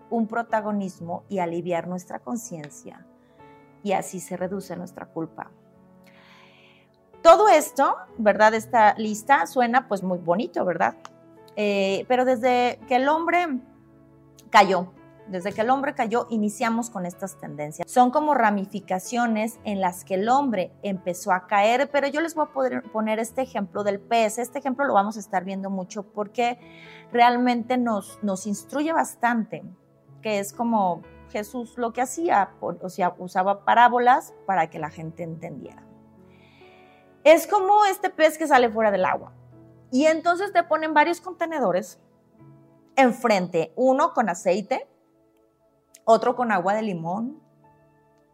un protagonismo y aliviar nuestra conciencia. Y así se reduce nuestra culpa. Todo esto, ¿verdad? Esta lista suena pues muy bonito, ¿verdad? Eh, pero desde que el hombre cayó, desde que el hombre cayó, iniciamos con estas tendencias. Son como ramificaciones en las que el hombre empezó a caer, pero yo les voy a poner este ejemplo del pez. Este ejemplo lo vamos a estar viendo mucho porque realmente nos, nos instruye bastante, que es como Jesús lo que hacía, o sea, usaba parábolas para que la gente entendiera. Es como este pez que sale fuera del agua. Y entonces te ponen varios contenedores enfrente, uno con aceite, otro con agua de limón,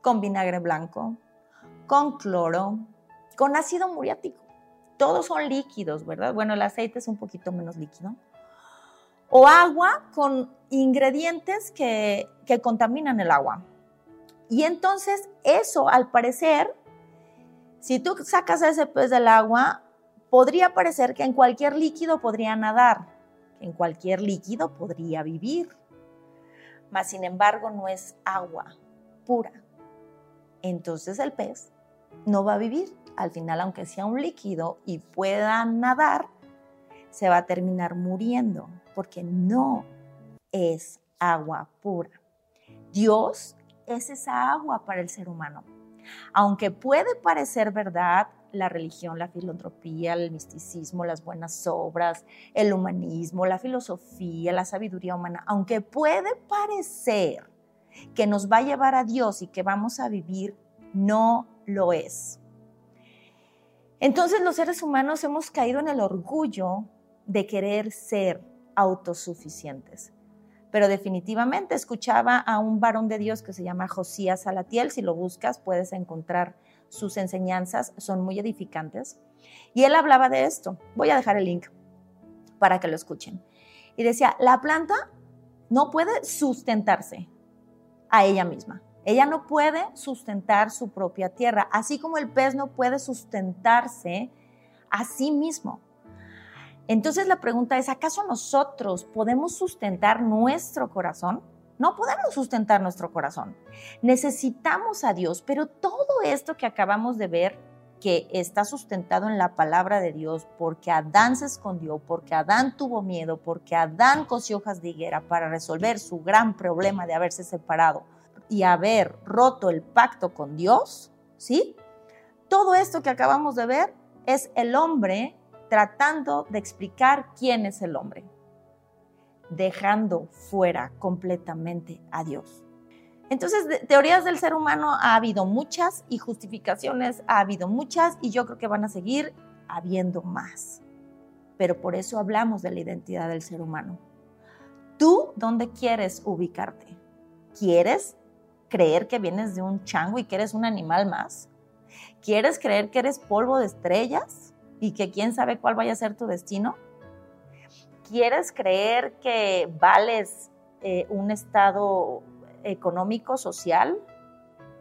con vinagre blanco, con cloro, con ácido muriático. Todos son líquidos, ¿verdad? Bueno, el aceite es un poquito menos líquido. O agua con ingredientes que, que contaminan el agua. Y entonces eso, al parecer, si tú sacas ese pez del agua, podría parecer que en cualquier líquido podría nadar, en cualquier líquido podría vivir mas sin embargo no es agua pura. Entonces el pez no va a vivir. Al final, aunque sea un líquido y pueda nadar, se va a terminar muriendo porque no es agua pura. Dios es esa agua para el ser humano. Aunque puede parecer verdad, la religión, la filantropía, el misticismo, las buenas obras, el humanismo, la filosofía, la sabiduría humana, aunque puede parecer que nos va a llevar a Dios y que vamos a vivir, no lo es. Entonces los seres humanos hemos caído en el orgullo de querer ser autosuficientes. Pero definitivamente escuchaba a un varón de Dios que se llama Josías Salatiel, si lo buscas puedes encontrar sus enseñanzas son muy edificantes. Y él hablaba de esto. Voy a dejar el link para que lo escuchen. Y decía, la planta no puede sustentarse a ella misma. Ella no puede sustentar su propia tierra, así como el pez no puede sustentarse a sí mismo. Entonces la pregunta es, ¿acaso nosotros podemos sustentar nuestro corazón? No podemos sustentar nuestro corazón. Necesitamos a Dios, pero todo esto que acabamos de ver, que está sustentado en la palabra de Dios, porque Adán se escondió, porque Adán tuvo miedo, porque Adán cosió hojas de higuera para resolver su gran problema de haberse separado y haber roto el pacto con Dios, ¿sí? Todo esto que acabamos de ver es el hombre tratando de explicar quién es el hombre dejando fuera completamente a Dios. Entonces, teorías del ser humano ha habido muchas y justificaciones ha habido muchas y yo creo que van a seguir habiendo más. Pero por eso hablamos de la identidad del ser humano. ¿Tú dónde quieres ubicarte? ¿Quieres creer que vienes de un chango y que eres un animal más? ¿Quieres creer que eres polvo de estrellas y que quién sabe cuál vaya a ser tu destino? Quieres creer que vales eh, un estado económico, social,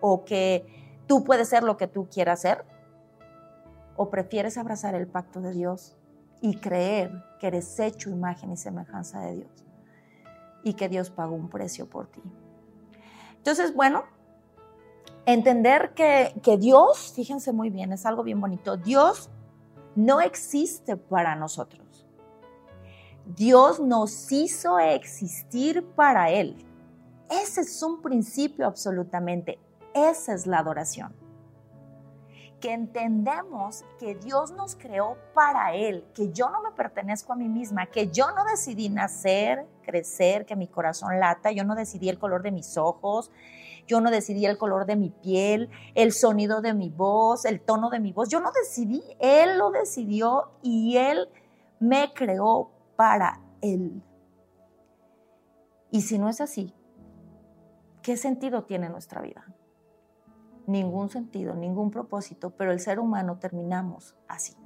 o que tú puedes ser lo que tú quieras ser, o prefieres abrazar el pacto de Dios y creer que eres hecho imagen y semejanza de Dios y que Dios pagó un precio por ti. Entonces, bueno, entender que, que Dios, fíjense muy bien, es algo bien bonito, Dios no existe para nosotros. Dios nos hizo existir para Él. Ese es un principio absolutamente. Esa es la adoración. Que entendemos que Dios nos creó para Él, que yo no me pertenezco a mí misma, que yo no decidí nacer, crecer, que mi corazón lata, yo no decidí el color de mis ojos, yo no decidí el color de mi piel, el sonido de mi voz, el tono de mi voz, yo no decidí, Él lo decidió y Él me creó para Él. Y si no es así, ¿qué sentido tiene nuestra vida? Ningún sentido, ningún propósito, pero el ser humano terminamos así.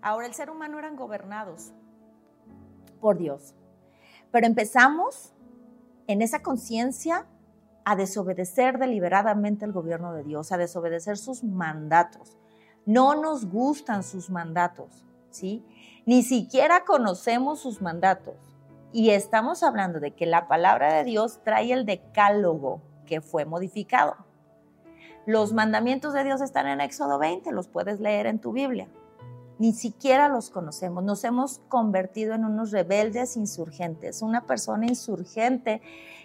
Ahora el ser humano eran gobernados por Dios, pero empezamos en esa conciencia a desobedecer deliberadamente el gobierno de Dios, a desobedecer sus mandatos. No nos gustan sus mandatos, ¿sí? Ni siquiera conocemos sus mandatos. Y estamos hablando de que la palabra de Dios trae el decálogo que fue modificado. Los mandamientos de Dios están en Éxodo 20, los puedes leer en tu Biblia. Ni siquiera los conocemos. Nos hemos convertido en unos rebeldes insurgentes. Una persona insurgente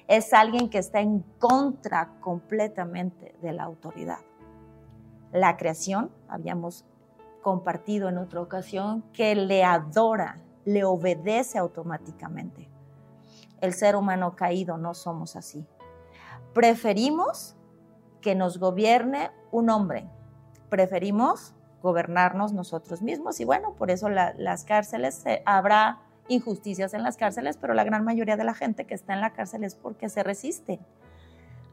es alguien que está en contra completamente de la autoridad. La creación, habíamos compartido en otra ocasión, que le adora, le obedece automáticamente. El ser humano caído no somos así. Preferimos que nos gobierne un hombre. Preferimos gobernarnos nosotros mismos y bueno, por eso las cárceles, eh, habrá injusticias en las cárceles, pero la gran mayoría de la gente que está en la cárcel es porque se resiste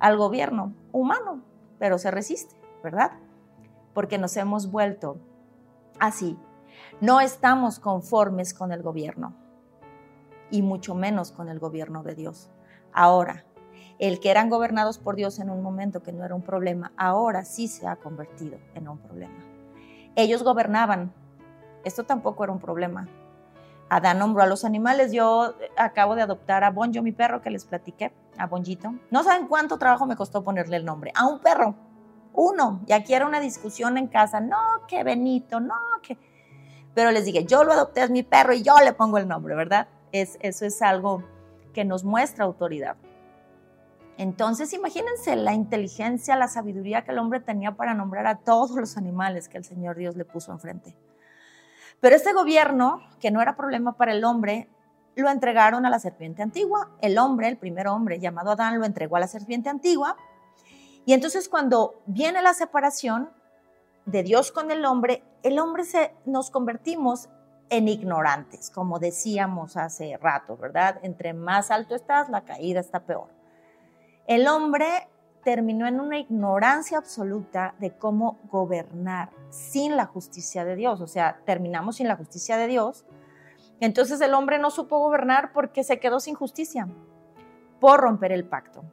al gobierno humano, pero se resiste, ¿verdad? Porque nos hemos vuelto así. No estamos conformes con el gobierno y mucho menos con el gobierno de Dios. Ahora, el que eran gobernados por Dios en un momento que no era un problema, ahora sí se ha convertido en un problema. Ellos gobernaban, esto tampoco era un problema. Adán nombró a los animales, yo acabo de adoptar a Bonjo, mi perro que les platiqué, a Bonjito. No saben cuánto trabajo me costó ponerle el nombre, a un perro, uno. Y aquí era una discusión en casa, no, que Benito, no, que... Pero les dije, yo lo adopté, es mi perro y yo le pongo el nombre, ¿verdad? Es, eso es algo que nos muestra autoridad. Entonces, imagínense la inteligencia, la sabiduría que el hombre tenía para nombrar a todos los animales que el Señor Dios le puso enfrente. Pero este gobierno, que no era problema para el hombre, lo entregaron a la serpiente antigua. El hombre, el primer hombre llamado Adán, lo entregó a la serpiente antigua. Y entonces cuando viene la separación de Dios con el hombre, el hombre se, nos convertimos en ignorantes, como decíamos hace rato, ¿verdad? Entre más alto estás, la caída está peor. El hombre terminó en una ignorancia absoluta de cómo gobernar sin la justicia de Dios. O sea, terminamos sin la justicia de Dios. Entonces el hombre no supo gobernar porque se quedó sin justicia, por romper el pacto.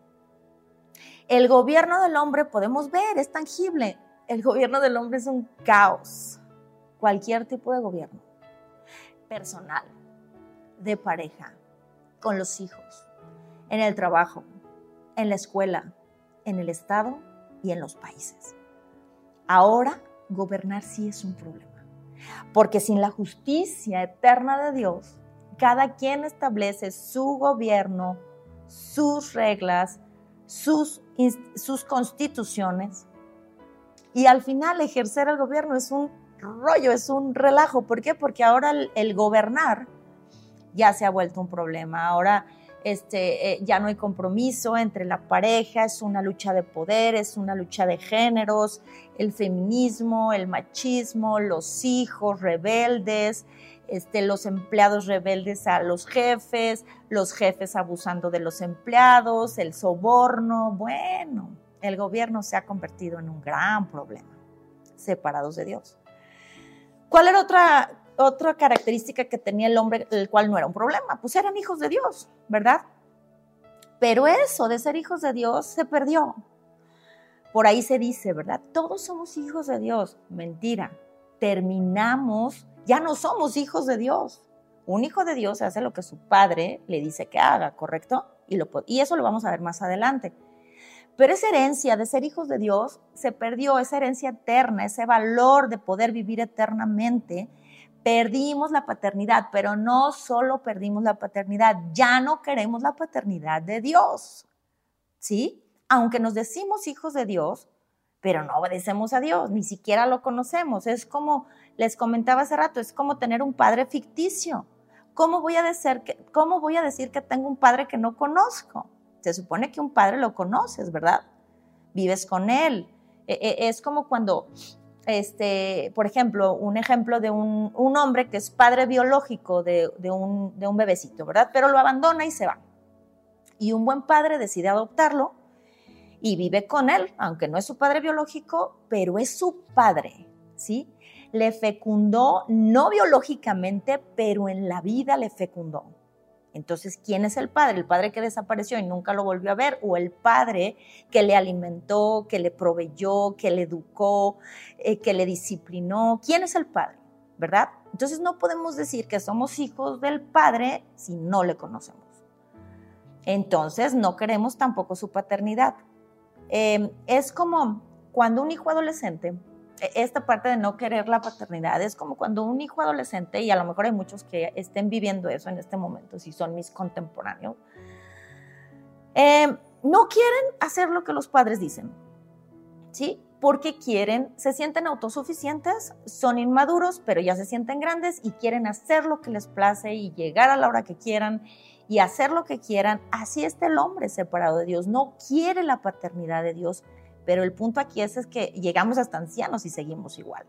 El gobierno del hombre, podemos ver, es tangible. El gobierno del hombre es un caos. Cualquier tipo de gobierno. Personal, de pareja, con los hijos, en el trabajo, en la escuela, en el Estado y en los países. Ahora, gobernar sí es un problema, porque sin la justicia eterna de Dios, cada quien establece su gobierno, sus reglas, sus, sus constituciones, y al final ejercer el gobierno es un rollo, es un relajo. ¿Por qué? Porque ahora el, gobernar ya se ha vuelto un problema. Ahora este, eh, ya no hay compromiso entre la pareja, es una lucha de poder, es una lucha de géneros, el feminismo, el machismo, los hijos rebeldes, este, los empleados rebeldes a los jefes, los jefes abusando de los empleados, el soborno, bueno, el gobierno se ha convertido en un gran problema, separados de Dios. ¿Cuál era otra otra característica que tenía el hombre, el cual no era un problema, pues eran hijos de Dios, ¿verdad? Pero eso de ser hijos de Dios se perdió. Por ahí se dice, ¿verdad? Todos somos hijos de Dios. Mentira. Terminamos, ya no somos hijos de Dios. Un hijo de Dios hace lo que su padre le dice que haga, ¿correcto? Y, y eso lo vamos a ver más adelante. Pero esa herencia de ser hijos de Dios se perdió, esa herencia eterna, ese valor de poder vivir eternamente Perdimos la paternidad, pero no solo perdimos la paternidad, ya no queremos la paternidad de Dios. ¿Sí? Aunque nos decimos hijos de Dios, pero no obedecemos a Dios, ni siquiera lo conocemos. Es como les comentaba hace rato, es como tener un padre ficticio. ¿Cómo voy a decir que, cómo voy a decir que tengo un padre que no conozco? Se supone que un padre lo conoces, ¿verdad? Vives con él. E, e, es como cuando este, por ejemplo, un ejemplo de un, hombre que es padre biológico de, un, de, un, bebecito, ¿verdad? Pero lo abandona y se va. Y un buen padre decide adoptarlo y vive con él, aunque no es su padre biológico, pero es su padre, ¿sí? Le fecundó, no biológicamente, pero en la vida le fecundó. Entonces, ¿quién es el padre? ¿El padre que desapareció y nunca lo volvió a ver? ¿O el padre que le alimentó, que le proveyó, que le educó, eh, que le disciplinó? ¿Quién es el padre? ¿Verdad? Entonces no podemos decir que somos hijos del padre si no le conocemos. Entonces no queremos tampoco su paternidad. Em, es como cuando un hijo adolescente e, esta parte de no querer la paternidad es como cuando un hijo adolescente, y a lo mejor hay muchos que estén viviendo eso en este momento, si son mis contemporáneos, eh, no quieren hacer lo que los padres dicen, ¿sí? Porque quieren, se sienten autosuficientes, son inmaduros, pero ya se sienten grandes y quieren hacer lo que les place y llegar a la hora que quieran y hacer lo que quieran. Así está el hombre separado de Dios, no quiere la paternidad de Dios pero el punto aquí es, es que llegamos hasta ancianos y seguimos igual.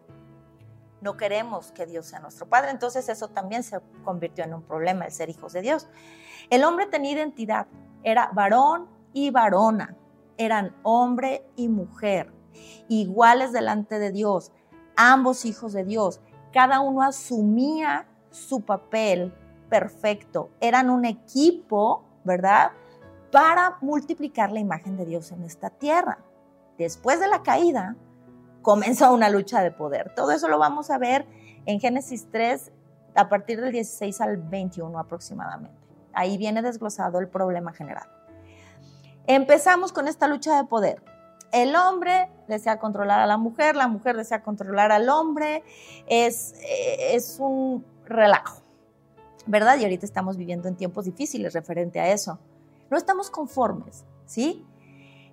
No queremos que Dios sea nuestro Padre, entonces eso también se convirtió en un problema, el ser hijos de Dios. El hombre tenía identidad, era varón y varona, eran hombre y mujer, iguales delante de Dios, ambos hijos de Dios, cada uno asumía su papel perfecto, eran un equipo, ¿verdad? Para multiplicar la imagen de Dios en esta tierra después de la caída, comenzó una lucha de poder. Todo eso lo vamos a ver en Génesis 3 a partir del 16 al 21 aproximadamente. Ahí viene desglosado el problema general. Empezamos con esta lucha de poder. El hombre desea controlar a la mujer, la mujer desea controlar al hombre. Es, eh, es un relajo, ¿verdad? Y ahorita estamos viviendo en tiempos difíciles referente a eso. No estamos conformes, ¿sí?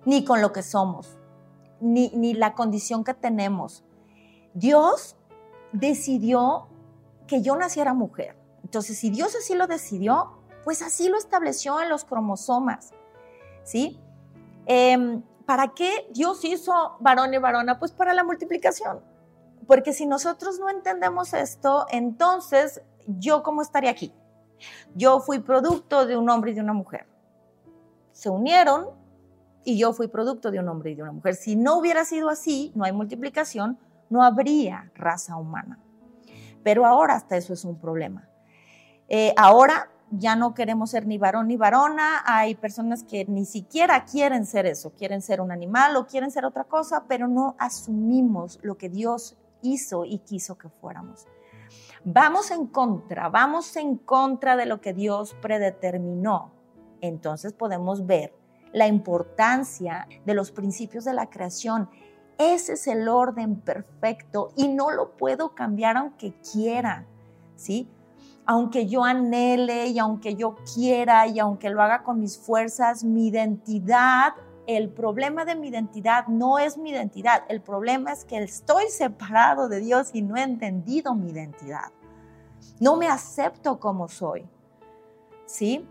Ni con lo que somos, ni, la condición que tenemos. Dios decidió que yo naciera mujer. Entonces, si Dios así lo decidió, pues así lo estableció en los cromosomas. ¿Sí? Em, ¿Para qué Dios hizo varón y varona? Pues para la multiplicación. Porque si nosotros no entendemos esto, entonces yo cómo estaría aquí. Yo fui producto de un hombre y de una mujer. Se unieron y yo fui producto de un hombre y de una mujer. Si no hubiera sido así, no hay multiplicación, no habría raza humana. Pero ahora hasta eso es un problema. Eh, ahora ya no queremos ser ni varón ni varona, hay personas que ni siquiera quieren ser eso, quieren ser un animal o quieren ser otra cosa, pero no asumimos lo que Dios hizo y quiso que fuéramos. Vamos en contra, vamos en contra de lo que Dios predeterminó. Entonces podemos ver la importancia de los principios de la creación. Ese es el orden perfecto y no lo puedo cambiar aunque quiera, ¿sí? Aunque yo anhele y aunque yo quiera y aunque lo haga con mis fuerzas, mi identidad, el problema de mi identidad no es mi identidad, el problema es que estoy separado de Dios y no he entendido mi identidad. No me acepto como soy, ¿sí?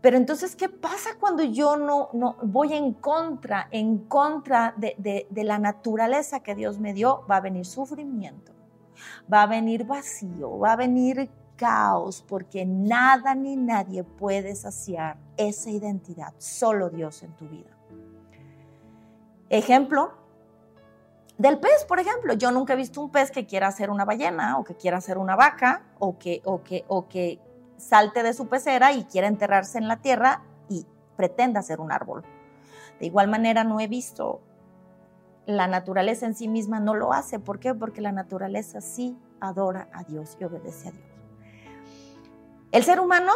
Pero entonces, ¿qué pasa cuando yo no, no voy en contra, en contra de, de la naturaleza que Dios me dio? Va a venir sufrimiento, va a venir vacío, va a venir caos, porque nada ni nadie puede saciar esa identidad, solo Dios en tu vida. Ejemplo del pez, por ejemplo. Yo nunca he visto un pez que quiera hacer una ballena o que quiera hacer una vaca o que, o que, o que salte de su pecera y quiera enterrarse en la tierra y pretenda ser un árbol. De igual manera no he visto la naturaleza en sí misma no lo hace. ¿Por qué? Porque la naturaleza sí adora a Dios y obedece a Dios. El ser humano,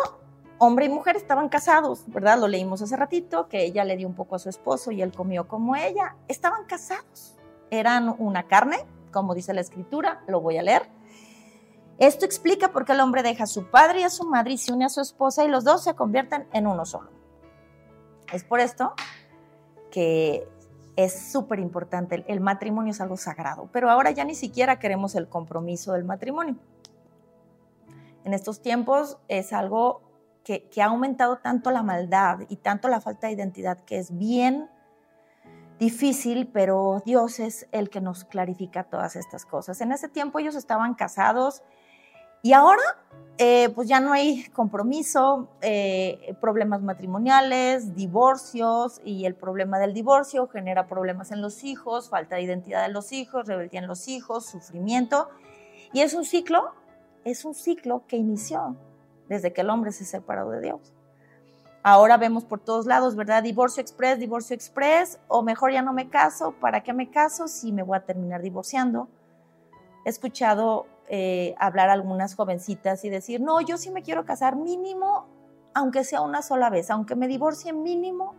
hombre y mujer, estaban casados, ¿verdad? Lo leímos hace ratito, que ella le dio un poco a su esposo y él comió como ella. Estaban casados. Eran una carne, como dice la escritura, lo voy a leer. Esto explica por qué el hombre deja a su padre y a su madre y se une a su esposa y los dos se convierten en uno solo. Es por esto que es súper importante. El matrimonio es algo sagrado, pero ahora ya ni siquiera queremos el compromiso del matrimonio. En estos tiempos es algo que, que ha aumentado tanto la maldad y tanto la falta de identidad que es bien difícil, pero Dios es el que nos clarifica todas estas cosas. En ese tiempo ellos estaban casados y ahora, eh, pues ya no hay compromiso, eh, problemas matrimoniales, divorcios, y el problema del divorcio genera problemas en los hijos, falta de identidad de los hijos, rebeldía en los hijos, sufrimiento. Y es un ciclo, es un ciclo que inició desde que el hombre se separó de Dios. Ahora vemos por todos lados, ¿verdad? Divorcio express, divorcio express, o mejor ya no me caso, ¿para qué me caso si me voy a terminar divorciando? He escuchado eh, hablar a algunas jovencitas y decir, no, yo sí me quiero casar mínimo, aunque sea una sola vez, aunque me divorcie mínimo,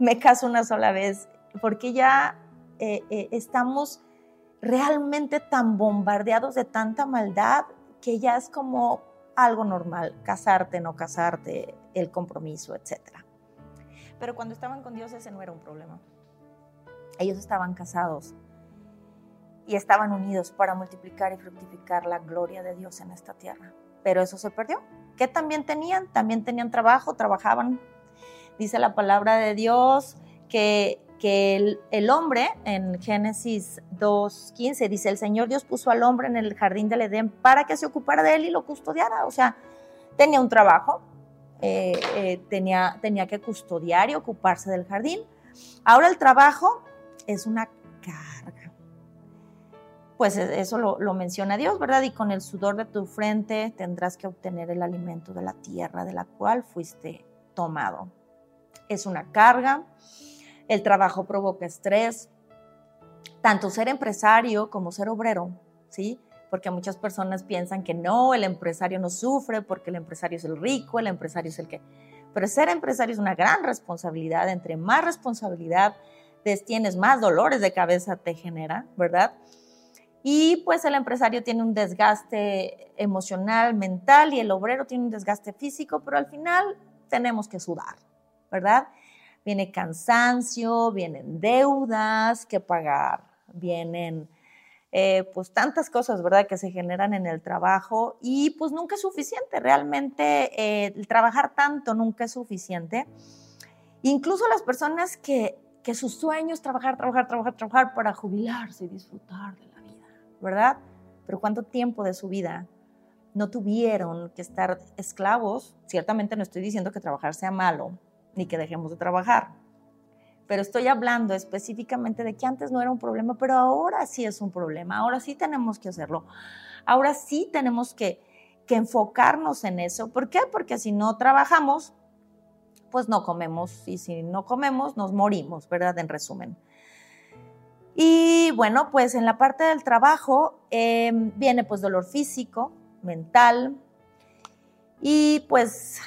me caso una sola vez, porque ya eh, eh, estamos realmente tan bombardeados de tanta maldad que ya es como algo normal, casarte, no casarte, el compromiso, etc. Pero cuando estaban con Dios ese no era un problema. Ellos estaban casados y estaban unidos para multiplicar y fructificar la gloria de Dios en esta tierra. Pero eso se perdió. ¿Qué también tenían? También tenían trabajo, trabajaban. Dice la palabra de Dios que que el, hombre, en Génesis 2.15, dice, el Señor Dios puso al hombre en el jardín del Edén para que se ocupara de él y lo custodiara. O sea, tenía un trabajo, eh, eh, tenía, tenía que custodiar y ocuparse del jardín. Ahora el trabajo es una carga. Pues e, eso lo, lo, menciona Dios, ¿verdad? Y con el sudor de tu frente tendrás que obtener el alimento de la tierra de la cual fuiste tomado. Es una carga el trabajo provoca estrés, tanto ser empresario como ser obrero, ¿sí? Porque muchas personas piensan que no, el empresario no sufre porque el empresario es el rico, el empresario es el que... Pero ser empresario es una gran responsabilidad, entre más responsabilidad tienes, más dolores de cabeza te genera, ¿verdad? Y pues el empresario tiene un desgaste emocional, mental y el obrero tiene un desgaste físico, pero al final tenemos que sudar, ¿verdad? viene cansancio, vienen deudas que pagar, vienen eh, pues tantas cosas, ¿verdad?, que se generan en el trabajo y pues nunca es suficiente, realmente eh, el trabajar tanto nunca es suficiente. Incluso las personas que, que su sueño es trabajar, trabajar, trabajar, trabajar para jubilarse y disfrutar de la vida, ¿verdad? Pero ¿cuánto tiempo de su vida no tuvieron que estar esclavos? Ciertamente no estoy diciendo que trabajar sea malo, ni que dejemos de trabajar. Pero estoy hablando específicamente de que antes no era un problema, pero ahora sí es un problema, ahora sí tenemos que hacerlo, ahora sí tenemos que, que enfocarnos en eso. ¿Por qué? Porque si no trabajamos, pues no comemos y si no comemos, nos morimos, ¿verdad? En resumen. Y bueno, pues en la parte del trabajo em, viene pues dolor físico, mental y pues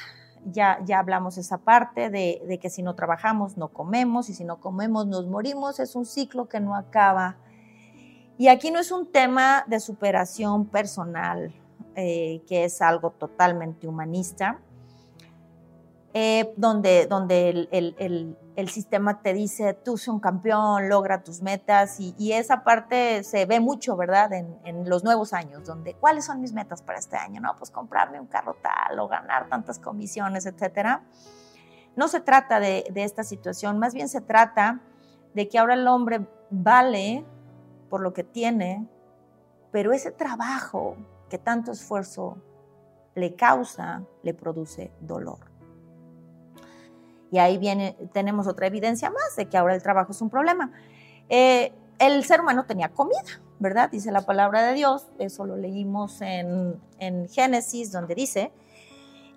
ya, ya hablamos esa parte de, que si no trabajamos no comemos y si no comemos nos morimos, es un ciclo que no acaba. Y aquí no es un tema de superación personal, eh, que es algo totalmente humanista, eh, donde, donde el, sistema te dice, tú soy un campeón, logra tus metas, y, esa parte se ve mucho, ¿verdad? En, los nuevos años, donde, ¿cuáles son mis metas para este año? No, pues comprarme un carro tal o ganar tantas comisiones, etcétera. No se trata de, de esta situación, más bien se trata de que ahora el hombre vale por lo que tiene, pero ese trabajo que tanto esfuerzo le causa, le produce dolor. Y ahí viene, tenemos otra evidencia más de que ahora el trabajo es un problema. Eh, el ser humano tenía comida, ¿verdad? Dice la palabra de Dios, eso lo leímos en, en Génesis, donde dice,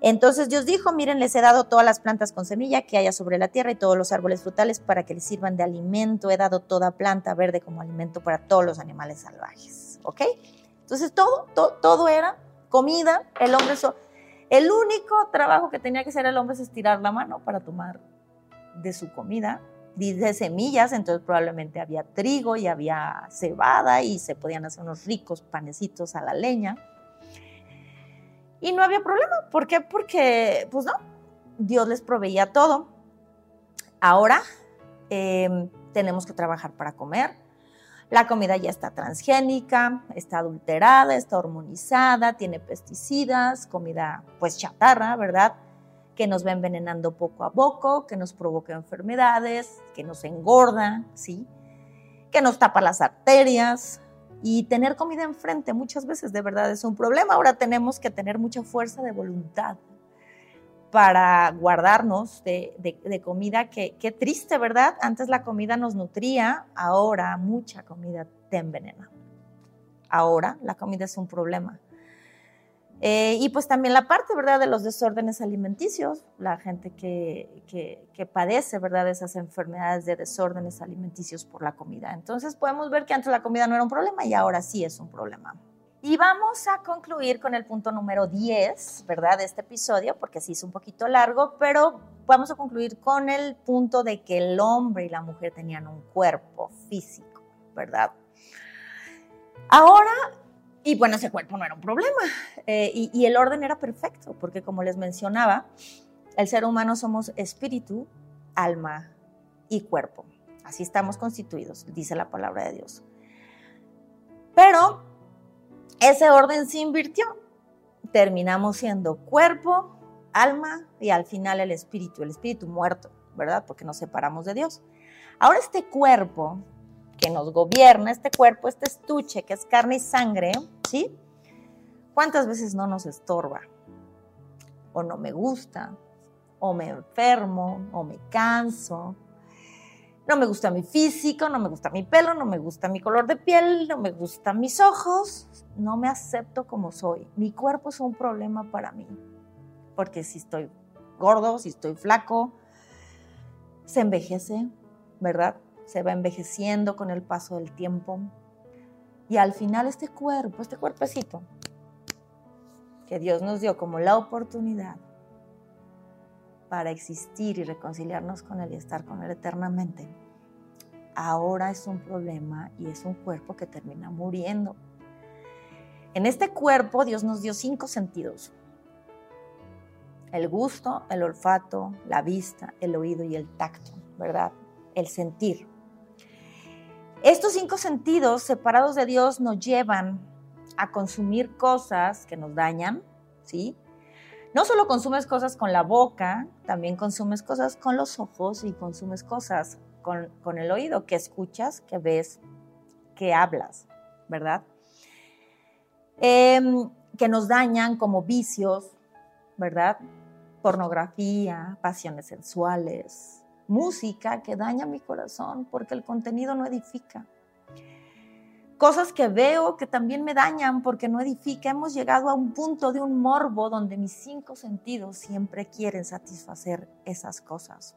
entonces Dios dijo, miren, les he dado todas las plantas con semilla que haya sobre la tierra y todos los árboles frutales para que les sirvan de alimento. He dado toda planta verde como alimento para todos los animales salvajes. ¿Ok? Entonces todo, todo, todo era comida. El hombre... El único trabajo que tenía que hacer el hombre es estirar la mano para tomar de su comida, de semillas, entonces probablemente había trigo y había cebada y se podían hacer unos ricos panecitos a la leña. Y no había problema. ¿Por qué? Porque, pues no, Dios les proveía todo. Ahora em, tenemos que trabajar para comer la comida ya está transgénica, está adulterada, está hormonizada, tiene pesticidas, comida pues chatarra, ¿verdad? Que nos va envenenando poco a poco, que nos provoca enfermedades, que nos engorda, ¿sí? Que nos tapa las arterias. Y tener comida enfrente muchas veces de verdad es un problema. Ahora tenemos que tener mucha fuerza de voluntad para guardarnos de, comida. Que, qué triste, ¿verdad? Antes la comida nos nutría, ahora mucha comida te envenena. Ahora la comida es un problema. Eh, y pues también la parte, ¿verdad?, de los desórdenes alimenticios, la gente que, que, padece, ¿verdad?, de esas enfermedades de desórdenes alimenticios por la comida. Entonces podemos ver que antes la comida no era un problema y ahora sí es un problema. Y vamos a concluir con el punto número 10, ¿verdad?, de este episodio, porque sí es un poquito largo, pero vamos a concluir con el punto de que el hombre y la mujer tenían un cuerpo físico, ¿verdad? Ahora y bueno, ese cuerpo no era un problema. Eh, y, el orden era perfecto, porque como les mencionaba, el ser humano somos espíritu, alma y cuerpo. Así estamos constituidos, dice la palabra de Dios. Pero ese orden se invirtió. Terminamos siendo cuerpo, alma y al final el espíritu, el espíritu muerto, ¿verdad? Porque nos separamos de Dios. Ahora este cuerpo que nos gobierna, este cuerpo, este estuche que es carne y sangre, ¿sí? ¿Cuántas veces no nos estorba? O no me gusta, o me enfermo, o me canso. No me gusta mi físico, no me gusta mi pelo, no me gusta mi color de piel, no me gustan mis ojos, no me acepto como soy. Mi cuerpo es un problema para mí, porque si estoy gordo, si estoy flaco, se envejece, ¿verdad? se va envejeciendo con el paso del tiempo. Y al final este cuerpo, este cuerpecito, que Dios nos dio como la oportunidad para existir y reconciliarnos con Él y estar con Él eternamente, ahora es un problema y es un cuerpo que termina muriendo. En este cuerpo Dios nos dio cinco sentidos. El gusto, el olfato, la vista, el oído y el tacto, ¿verdad? El sentir. Estos cinco sentidos separados de Dios nos llevan a consumir cosas que nos dañan, ¿sí? No solo consumes cosas con la boca, también consumes cosas con los ojos y consumes cosas con, el oído, que escuchas, que ves, que hablas, ¿verdad? Em, que nos dañan como vicios, ¿verdad? Pornografía, pasiones sensuales, música que daña mi corazón porque el contenido no edifica. Cosas que veo que también me dañan porque no edifica. Hemos llegado a un punto de un morbo donde mis cinco sentidos siempre quieren satisfacer esas cosas.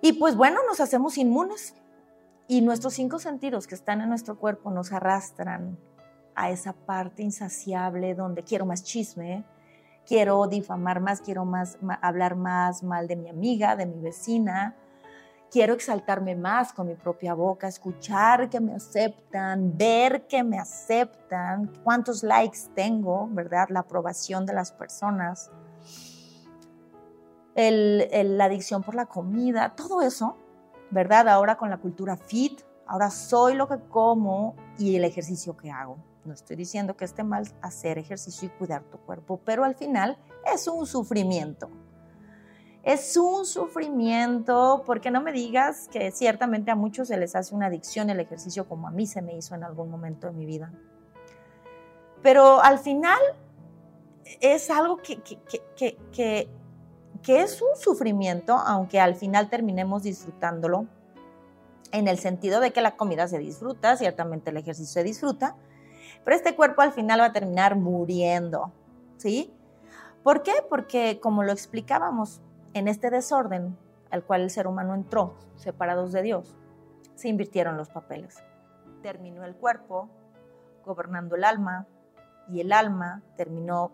Y pues bueno, nos hacemos inmunes y nuestros cinco sentidos que están en nuestro cuerpo nos arrastran a esa parte insaciable donde quiero más chisme, quiero difamar más, quiero más, hablar más mal de mi amiga, de mi vecina, quiero exaltarme más con mi propia boca, escuchar que me aceptan, ver que me aceptan, cuántos likes tengo, ¿verdad? La aprobación de las personas, la adicción por la comida, todo eso, ¿verdad? Ahora con la cultura fit, ahora soy lo que como y el ejercicio que hago. No estoy diciendo que esté mal hacer ejercicio y cuidar tu cuerpo, pero al final es un sufrimiento. Es un sufrimiento porque no me digas que ciertamente a muchos se les hace una adicción el ejercicio como a mí se me hizo en algún momento de mi vida. Pero al final es algo que, que, que es un sufrimiento, aunque al final terminemos disfrutándolo, en el sentido de que la comida se disfruta, ciertamente el ejercicio se disfruta, pero este cuerpo al final va a terminar muriendo, ¿sí? ¿Por qué? Porque como lo explicábamos, en este desorden al cual el ser humano entró, separados de Dios, se invirtieron los papeles. Terminó el cuerpo gobernando el alma y el alma terminó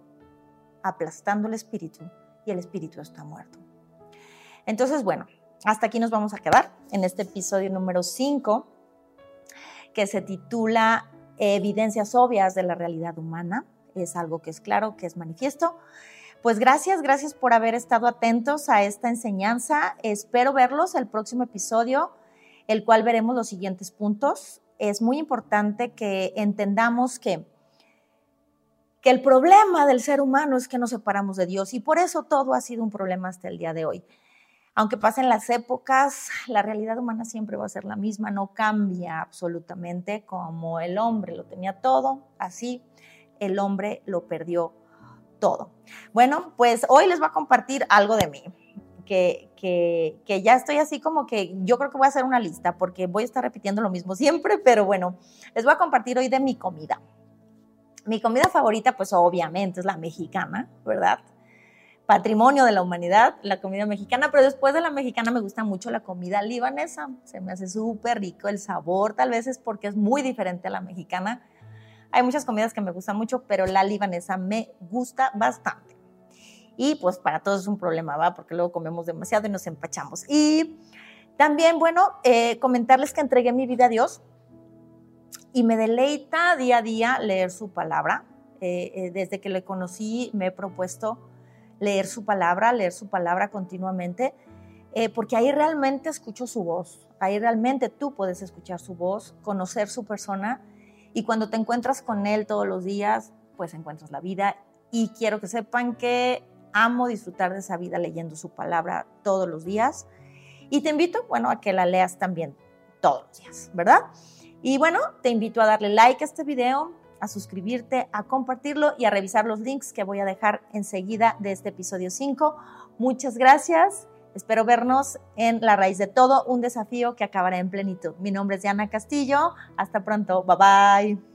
aplastando el espíritu y el espíritu está muerto. Entonces, bueno, hasta aquí nos vamos a quedar en este episodio número 5 que se titula evidencias obvias de la realidad humana. Es algo que es claro, que es manifiesto. Pues gracias, gracias por haber estado atentos a esta enseñanza. Espero verlos el próximo episodio, el cual veremos los siguientes puntos. Es muy importante que entendamos que, que el problema del ser humano es que nos separamos de Dios y por eso todo ha sido un problema hasta el día de hoy. Aunque pasen las épocas, la realidad humana siempre va a ser la misma, no cambia absolutamente como el hombre lo tenía todo, así el hombre lo perdió todo. Bueno, pues hoy les voy a compartir algo de mí, que, que, ya estoy así como que yo creo que voy a hacer una lista porque voy a estar repitiendo lo mismo siempre, pero bueno, les voy a compartir hoy de mi comida. Mi comida favorita, pues obviamente es la mexicana, ¿verdad? Patrimonio de la humanidad, la comida mexicana, pero después de la mexicana me gusta mucho la comida libanesa. Se me hace súper rico el sabor, tal vez es porque es muy diferente a la mexicana. Hay muchas comidas que me gustan mucho, pero la libanesa me gusta bastante. Y pues para todos es un problema, ¿va? Porque luego comemos demasiado y nos empachamos. Y también, bueno, eh, comentarles que entregué mi vida a Dios y me deleita día a día leer su palabra. Eh, eh, desde que le conocí me he propuesto leer su palabra, leer su palabra continuamente, porque ahí realmente escucho su voz, ahí realmente tú puedes escuchar su voz, conocer su persona y cuando te encuentras con él todos los días, pues encuentras la vida y quiero que sepan que amo disfrutar de esa vida leyendo su palabra todos los días. Y te invito, bueno, a que la leas también todos los días, ¿verdad? Y bueno, te invito a darle like a este video, a suscribirte, a compartirlo y a revisar los links que voy a dejar enseguida de este episodio 5. Muchas gracias. Espero vernos en La Raíz de Todo, un desafío que acabará en plenitud. Mi nombre es Diana Castillo. Hasta pronto. Bye bye.